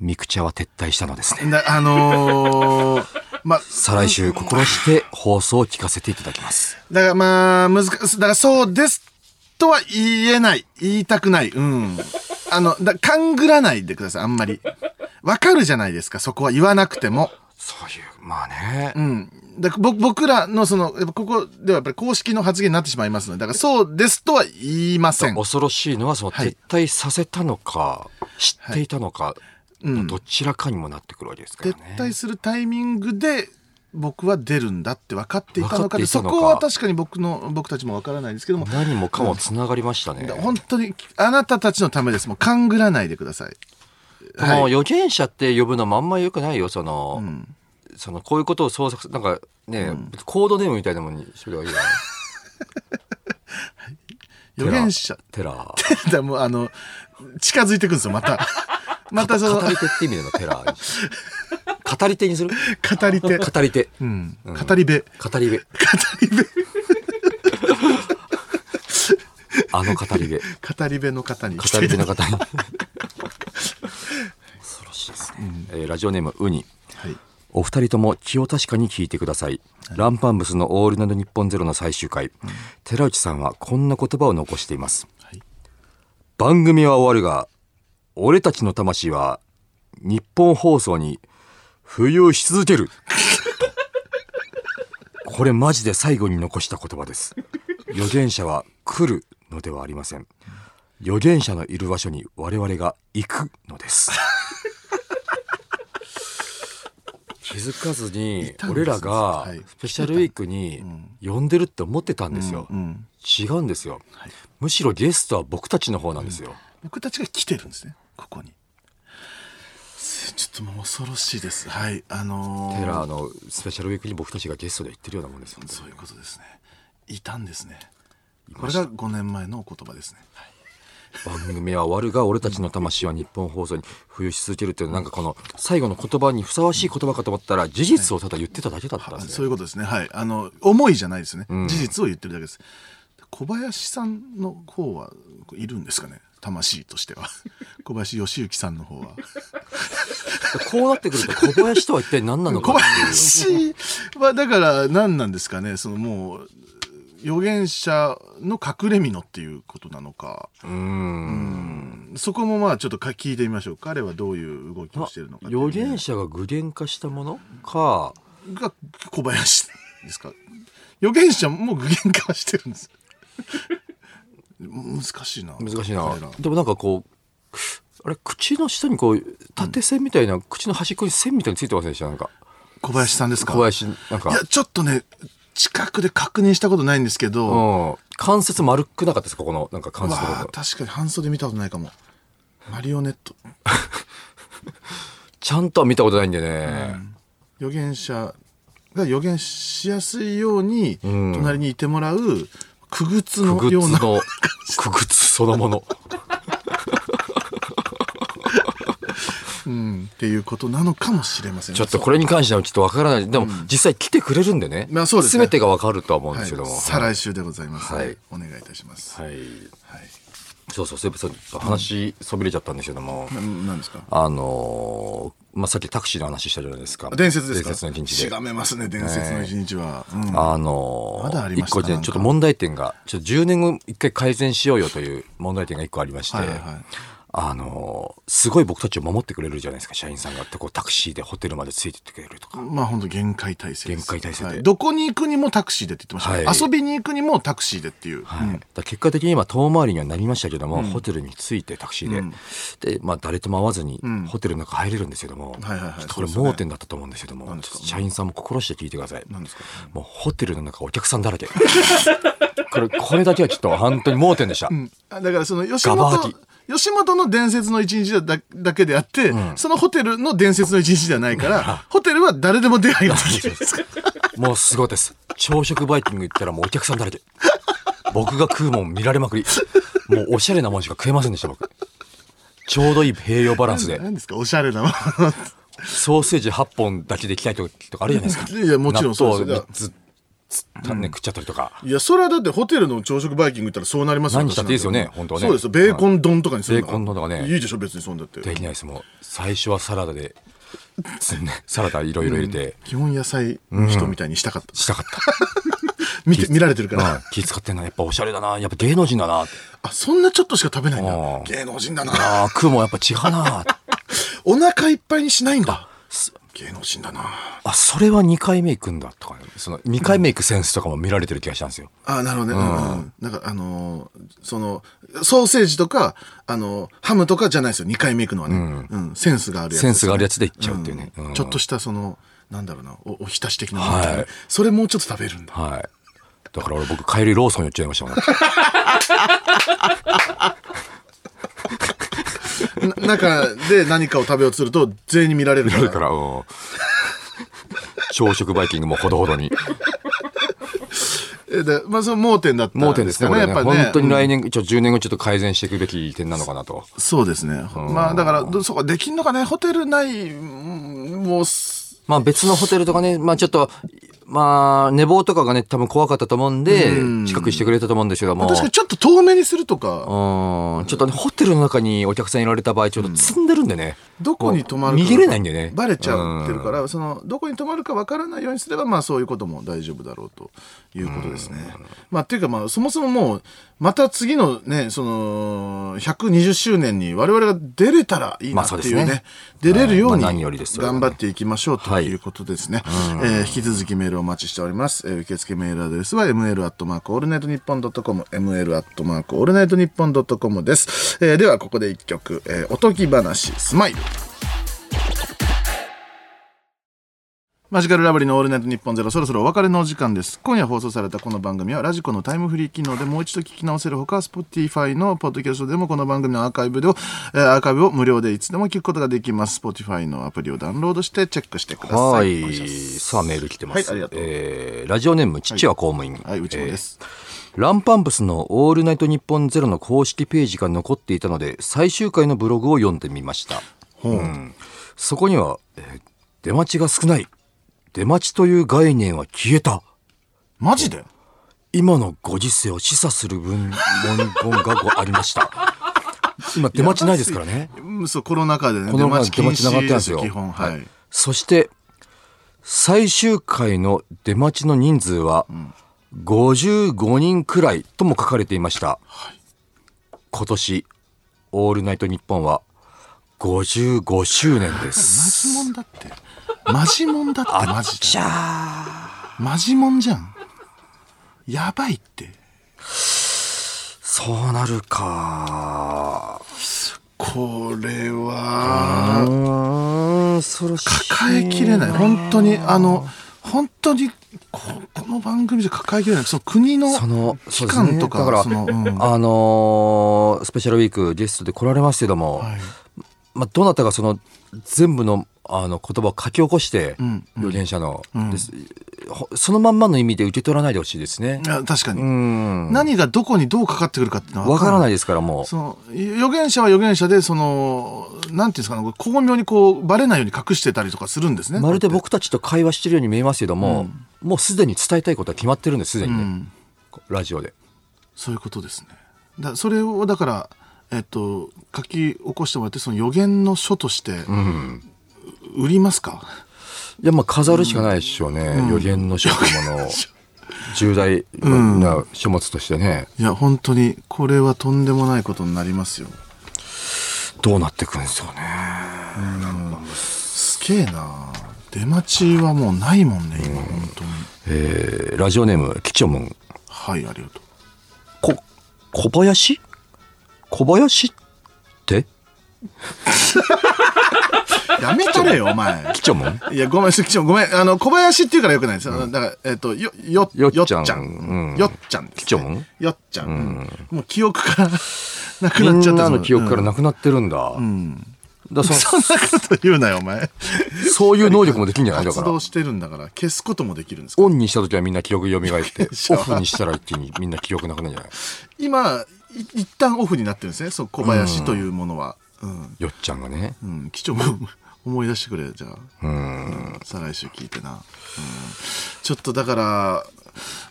B: ミクチャは撤退したのですね
A: だあのー まあ、
B: 再来週心して放送を聞かせていただきます
A: だからまあ、難しい。だからそうですとは言えない。言いたくない。うん。あの、だ勘ぐらないでください、あんまり。わかるじゃないですか、そこは言わなくても。
B: そういうまあね、
A: うん。だ僕僕らのその、やっぱここではやっぱり公式の発言になってしまいますので、だからそうですとは言いません。
B: 恐ろしいのはその
A: はい
B: 撤退させたのか、知っていたのか、
A: うん。
B: どちらかにもなってくるわけですから
A: 撤
B: ね
A: 退するタイミングで僕は出るんだって分かっていたの
B: 分か
A: そこは確かに僕の僕たちも分からないですけども
B: 何もかもつながりましたね、
A: 本当にあなたたちのためです。もう勘ぐらないでください。
B: この
A: はい。
B: 預言者って呼ぶのもあんまりよくないよその、そのこういうことを創作すなんかね、コードネームみたいなもんにしといた方がいいよね。
A: 預言者。
B: テラ
A: だ もうあの近づいてくんですよまたまたその
B: 語り手って意味でのテラ語り手にする？
A: 語り手、
B: 語り手。
A: うん、語り部。
B: 語り部。
A: 語り部。
B: あの語り部。
A: 語り部の方に。
B: 語り手の方に。恐ろしいですね、えーラジオネームウニ。
A: はい。
B: お二人とも気を確かに聞いてください、ランパンブスのオールナイトニッポンゼロの最終回、寺内さんはこんな言葉を残しています、
A: はい。
B: 番組は終わるが俺たちの魂は日本放送に浮遊し続ける。これマジで最後に残した言葉です。預言者は来るのではありません。預言者のいる場所に我々が行くのです。気づかずに俺らが
A: はい。
B: スペシャルウィークに呼んでるって思ってたんですよ、
A: うん
B: 違うんですよ、むしろゲストは僕たちの方なんですよ、
A: 僕たちが来てるんですねここに。ちょっともう恐ろしいです。はいあのー
B: テラーのスペシャルウィークに僕たちがゲストで行ってるようなもんですよ。
A: そういうことですね。いたんですね。これが5年前のお言葉ですね、
B: 番組は終わるが俺たちの魂は日本放送に浮遊し続けるっていうなんかこの最後の言葉にふさわしい言葉かと思ったら事実をただ言ってただけだったんで。すね
A: そういうことですね。はい。あの思いじゃないですね、
B: ん。
A: 事実を言ってるだけです。小林さんの方はいるんですかね魂としては。小林義行さんの方は。
B: こうなってくると小林とは一体何なのか
A: 小林はだから何なんですかね。そのもう預言者の隠れ蓑っていうことなのか。
B: うーん。
A: そこもまあちょっとか聞いてみましょう。彼はどういう動きをしてるのかね
B: 預言者が具現化したものか。
A: が小林ですか。預言者も具現化はしてるんです難しいな。
B: 難しいな。でもなんかこうあれ口の下にこう縦線みたいな、口の端っこに線みたいについてませんでした？なんか。
A: 小林さんですか？
B: 小林なんか。
A: いやちょっとね近くで確認したことないんですけど、
B: うん。関節丸くなかったですかここのなんか関節
A: 確かに半袖見たことないかも。マリオネット。
B: ちゃんとは見たことないんでね、
A: 預言者が予言しやすいように
B: ん。
A: 隣にいてもらうくぐつのような。
B: くぐつそのもの。
A: うん、っていうことなのかもしれませんね。
B: ちょっとこれに関してはちょっとわからない。でも実際来てくれるんでね,、
A: まあそうですね。
B: 全てがわかるとは思うん
A: はい。
B: ですけども、
A: 再来週でございます、
B: はい。
A: お願いいたします、
B: はい、
A: はい。
B: そうそうそう話そびれちゃったんですけども、
A: ななんですか？
B: あのーまあ、さっきタクシーの話したじゃないですか。
A: 伝説ですか？
B: 伝説の一日で。
A: しがめますね、伝説の一日は。うん
B: あのー
A: まだありま
B: 一個ね、
A: したなんか
B: ちょっと問題点が、ちょっと10年後一回改善しようよという問題点が一個ありまして、
A: はいはいはい
B: あのーすごい僕たちを守ってくれるじゃないですか、社員さんがってこうタクシーでホテルまでついてってくれるとか。
A: まあ本当限界体制
B: 限界体制で。
A: はい。どこに行くにもタクシーでって言ってました。ね、
B: はい。
A: 遊びに行くにもタクシーでっていう、
B: はい。だから結果的に今遠回りにはなりましたけども、ホテルに着いてタクシーで、で、まあ、誰とも会わずにホテルの中入れるんですけども、
A: はいはいはい。
B: ちょっとこれ盲点だったと思うんですけども、
A: 何ですか？
B: 社員さんも心して聞いてください。
A: ですか？
B: もうホテルの中お客さんだらけ。これ、これだけはちょっと本当に盲点でした。
A: あだからその吉本吉本の伝説の一日だだけであって、そのホテルの伝説の一日ではないから、ホテルは誰でも出会いがで
B: もうすごいです。朝食バイキング行ったらもうお客さんだらけ。僕が食うもん見られまくり。もうおしゃれなもんしか食えませんでした、僕。ちょうどいい栄養バランスで。
A: 何ですかおしゃれなもの
B: ソーセージ8本だけできたい時とかあるじゃないですか。
A: いやもちろんそうですよ
B: 納豆3つ、つね、食っちゃったりとか。
A: いやそれはだってホテルの朝食バイキング行ったらそうなりますよ
B: 何したっていいですよね本当はね。
A: そうですよベーコン丼とかにする
B: ベーコン丼とかね。
A: いいでしょ別にそんだって。
B: できないです、もう。最初はサラダで、サラダいろいろ入れて、
A: 基本野菜の人みたいにしたかった、
B: したかった。
A: 見て見られてるから、
B: うん。気使ってんな。やっぱおしゃれだな。やっぱ芸能人だな。
A: あそんなちょっとしか食べないんだ。
B: うん。
A: 芸能人だな。
B: ああ、食うもんやっぱ違うな。
A: お腹いっぱいにしないんだ芸能人だな。
B: あ、それは2回目行くんだとかね。その2回目行くセンスとかも見られてる気がしたんですよ。
A: あなるほどね、うん。うんなんかあのーそのソーセージとかあのーハムとかじゃないですよ。2回目行くのはね、うん。センスがあるやつ。
B: センスがあるやつで行っちゃうっていうね。うん。
A: ちょっとしたそのなんだろうな。おおひたし的な
B: はい。
A: それもうちょっと食べるんだ。
B: はい。だから俺僕帰りローソン寄っちゃいましたもん。
A: な 中で何かを食べようとすると全員に見られるから
B: だから、うん朝食バイキングもほどほどに。
A: えでまあその盲点だった
B: 盲点ですね、これね。
A: やっぱね
B: 本当に来年、ちょ10年後ちょっと改善していくべき点なのかなと。
A: そうですねまあだからどそうかできんのかね？ホテル内うんもうす
B: まあ別のホテルとかね、まあちょっと、まあ寝坊とかがね、多分怖かったと思うんで、近くしてくれたと思うんですけども。
A: 確かにちょっと遠目にするとか
B: うん、ちょっとね、ホテルの中にお客さんいられた場合、ちょっと積んでるんでね。
A: どこに泊まるか
B: 逃げれないんだよね。
A: バレちゃってるから、そのどこに泊まるかわからないようにすればまあそういうことも大丈夫だろうということですね。まあっていうかまあそもそももうまた次のねその120周年に我々が出れたらいいなっていうね,、
B: まあそうですね
A: 出れるように頑張っていきましょうということですね。えー引き続きメールをお待ちしております。えー受付メールアドレスは ml アットマークオールナイトニッポンドットコム ml アットマークオールナイトニッポンドットコムです。えーではここで一曲、えーおとぎ話スマイル。マジカルラブリーのオールナイトニッポンゼロそろそろお別れのお時間です。今夜放送されたこの番組はラジコのタイムフリー機能でもう一度聞き直せるほか、Spotify のポッドキャストでもこの番組のアーカイブでを、えーアーカイブを無料でいつでも聞くことができます。Spotify のアプリをダウンロードしてチェックしてください。
B: はい。
A: す
B: さあ、メール来てます。
A: はいありがとう
B: えーラジオネーム、父は公務員。
A: はい、うちもです。
B: えーランパンプスのオールナイトニッポンゼロの公式ページが残っていたので、最終回のブログを読んでみました。うんそこには、えー出待ちが少ない。出待ちという概念は消えた。
A: マジで？
B: 今のご時世を示唆する文文言がごありました。今出待ちないですからね。
A: うんそう、コロナ禍でね、
B: この前
A: 出待ち
B: なかったん
A: 止
B: ですよ。
A: 基本。はい。
B: そして、最終回の出待ちの人数は、55人くらいとも書かれていました。今年、オールナイトニッポンは、55周年で
A: マ
B: す。
A: ジモンだって。マジモンだって、マジで。
B: じゃあ、
A: マジモンじゃん。やばいって。
B: そうなるか。
A: これ
B: う
A: は。抱えきれない。本当に、あの、本当に、ここの番組じゃ抱えきれない。その国の
B: その、
A: 機関とか、
B: だから、
A: その、うん
B: あのースペシャルウィークゲストで来られますけども、
A: はい
B: まあ、どなたがその全部のあの言葉を書き起こして、
A: ん
B: 預言者の、ですほそのまんまの意味で受け取らないでほしいですね
A: 確かに、
B: うん。
A: 何がどこにどうかかってくるかっていうのは
B: わからない
A: い。
B: ですからもう。
A: その預言者は預言者でそのなんていうんですかね巧妙にこうバレないように隠してたりとかするんですね
B: まるで僕たちと会話してるように見えますけども、もうすでに伝えたいことは決まってるんです、すでにね。ラジオで。
A: てそういうことですねだそれをだからえっと書き起こしてもらってその予言の書として
B: うん。
A: 売りますか？
B: いやまあ飾るしかないでしょうね、予言の書物の重大な書物としてね、
A: いや本当にこれはとんでもないことになりますよ。
B: どうなってくんですよね。
A: すげえな。出待ちはもうないもんね今本当に。
B: えーラジオネームキチョムン
A: はいありがとう。
B: こ小林？小林って？
A: やめたれよお前
B: キチョムン
A: いや、ごめん、すきごめん。あの、小林っていうからよくないです。だから、えっ、と、よ、よ、
B: よっちゃん
A: よっちゃん。
B: うん
A: よっちゃんです、ね。
B: きちょもん？
A: よっちゃん。うんもう記憶からなく
B: み
A: なっちゃった
B: んなの記憶から
A: な
B: なくなってるんだ、だそ
A: そんなこと言うなよ、お前。
B: そういう能力もできるんじゃない？だから
A: 活動してるんだから、消すこともできるんですか？
B: オンにした時はみんな記憶蘇って オフにしたら一気にみんな記憶なくなるんじゃない？
A: 今、い一旦オフになってるんですね。そう、小林というものは。うん。
B: よっちゃんがね
A: うん。貴重も思い出してくれ、じゃあ。うん。再来週聞いてな。うん。ちょっとだから、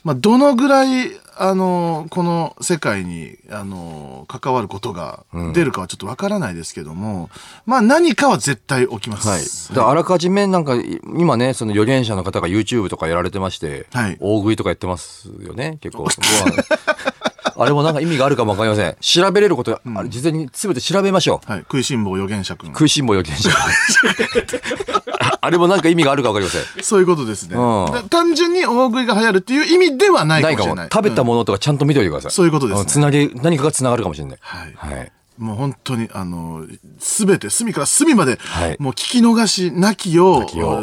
A: まあ、どのぐらい、あの、この世界に、あの、関わることが出るかはちょっとわからないですけども、まあ、何かは絶対起きます。
B: はい、だあらかじめなんか今ねその預言者の方が YouTube とかやられてまして、
A: はい
B: 大食いとかやってますよね結構 あれもなんか意味があるかもわかりません。調べれること、あれ事前に全て調べましょう。
A: はい。食いしん坊預言者君。
B: 食いしん坊預言者ああれもなんか意味があるかわかりません。
A: そういうことですね。
B: うん。
A: だ単純に大食いが流行るっていう意味ではないか
B: ない。かも。
A: もしれない。
B: 食べたものとかちゃんと見ておいてください、
A: そういうことですね。
B: ん。つなげ何かがつながるかもしれない。
A: はい。
B: はい。
A: もう本当に、あの、すべて、隅から隅まで、
B: はい。
A: もう聞き逃しなきよう、
B: なきよう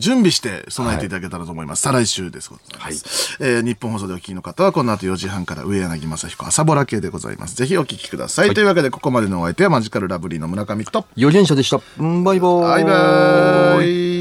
A: 準備して備えていただけたらと思います。再来週です。はい。えー日本放送でお聞きの方は、この後4時半から上柳正彦朝ぼら系でございます。ぜひお聞きください。というわけで、ここまでのお相手はマジカルラブリーの村上と、
B: 預言者でしたうんバイバーイ
A: バイバーイ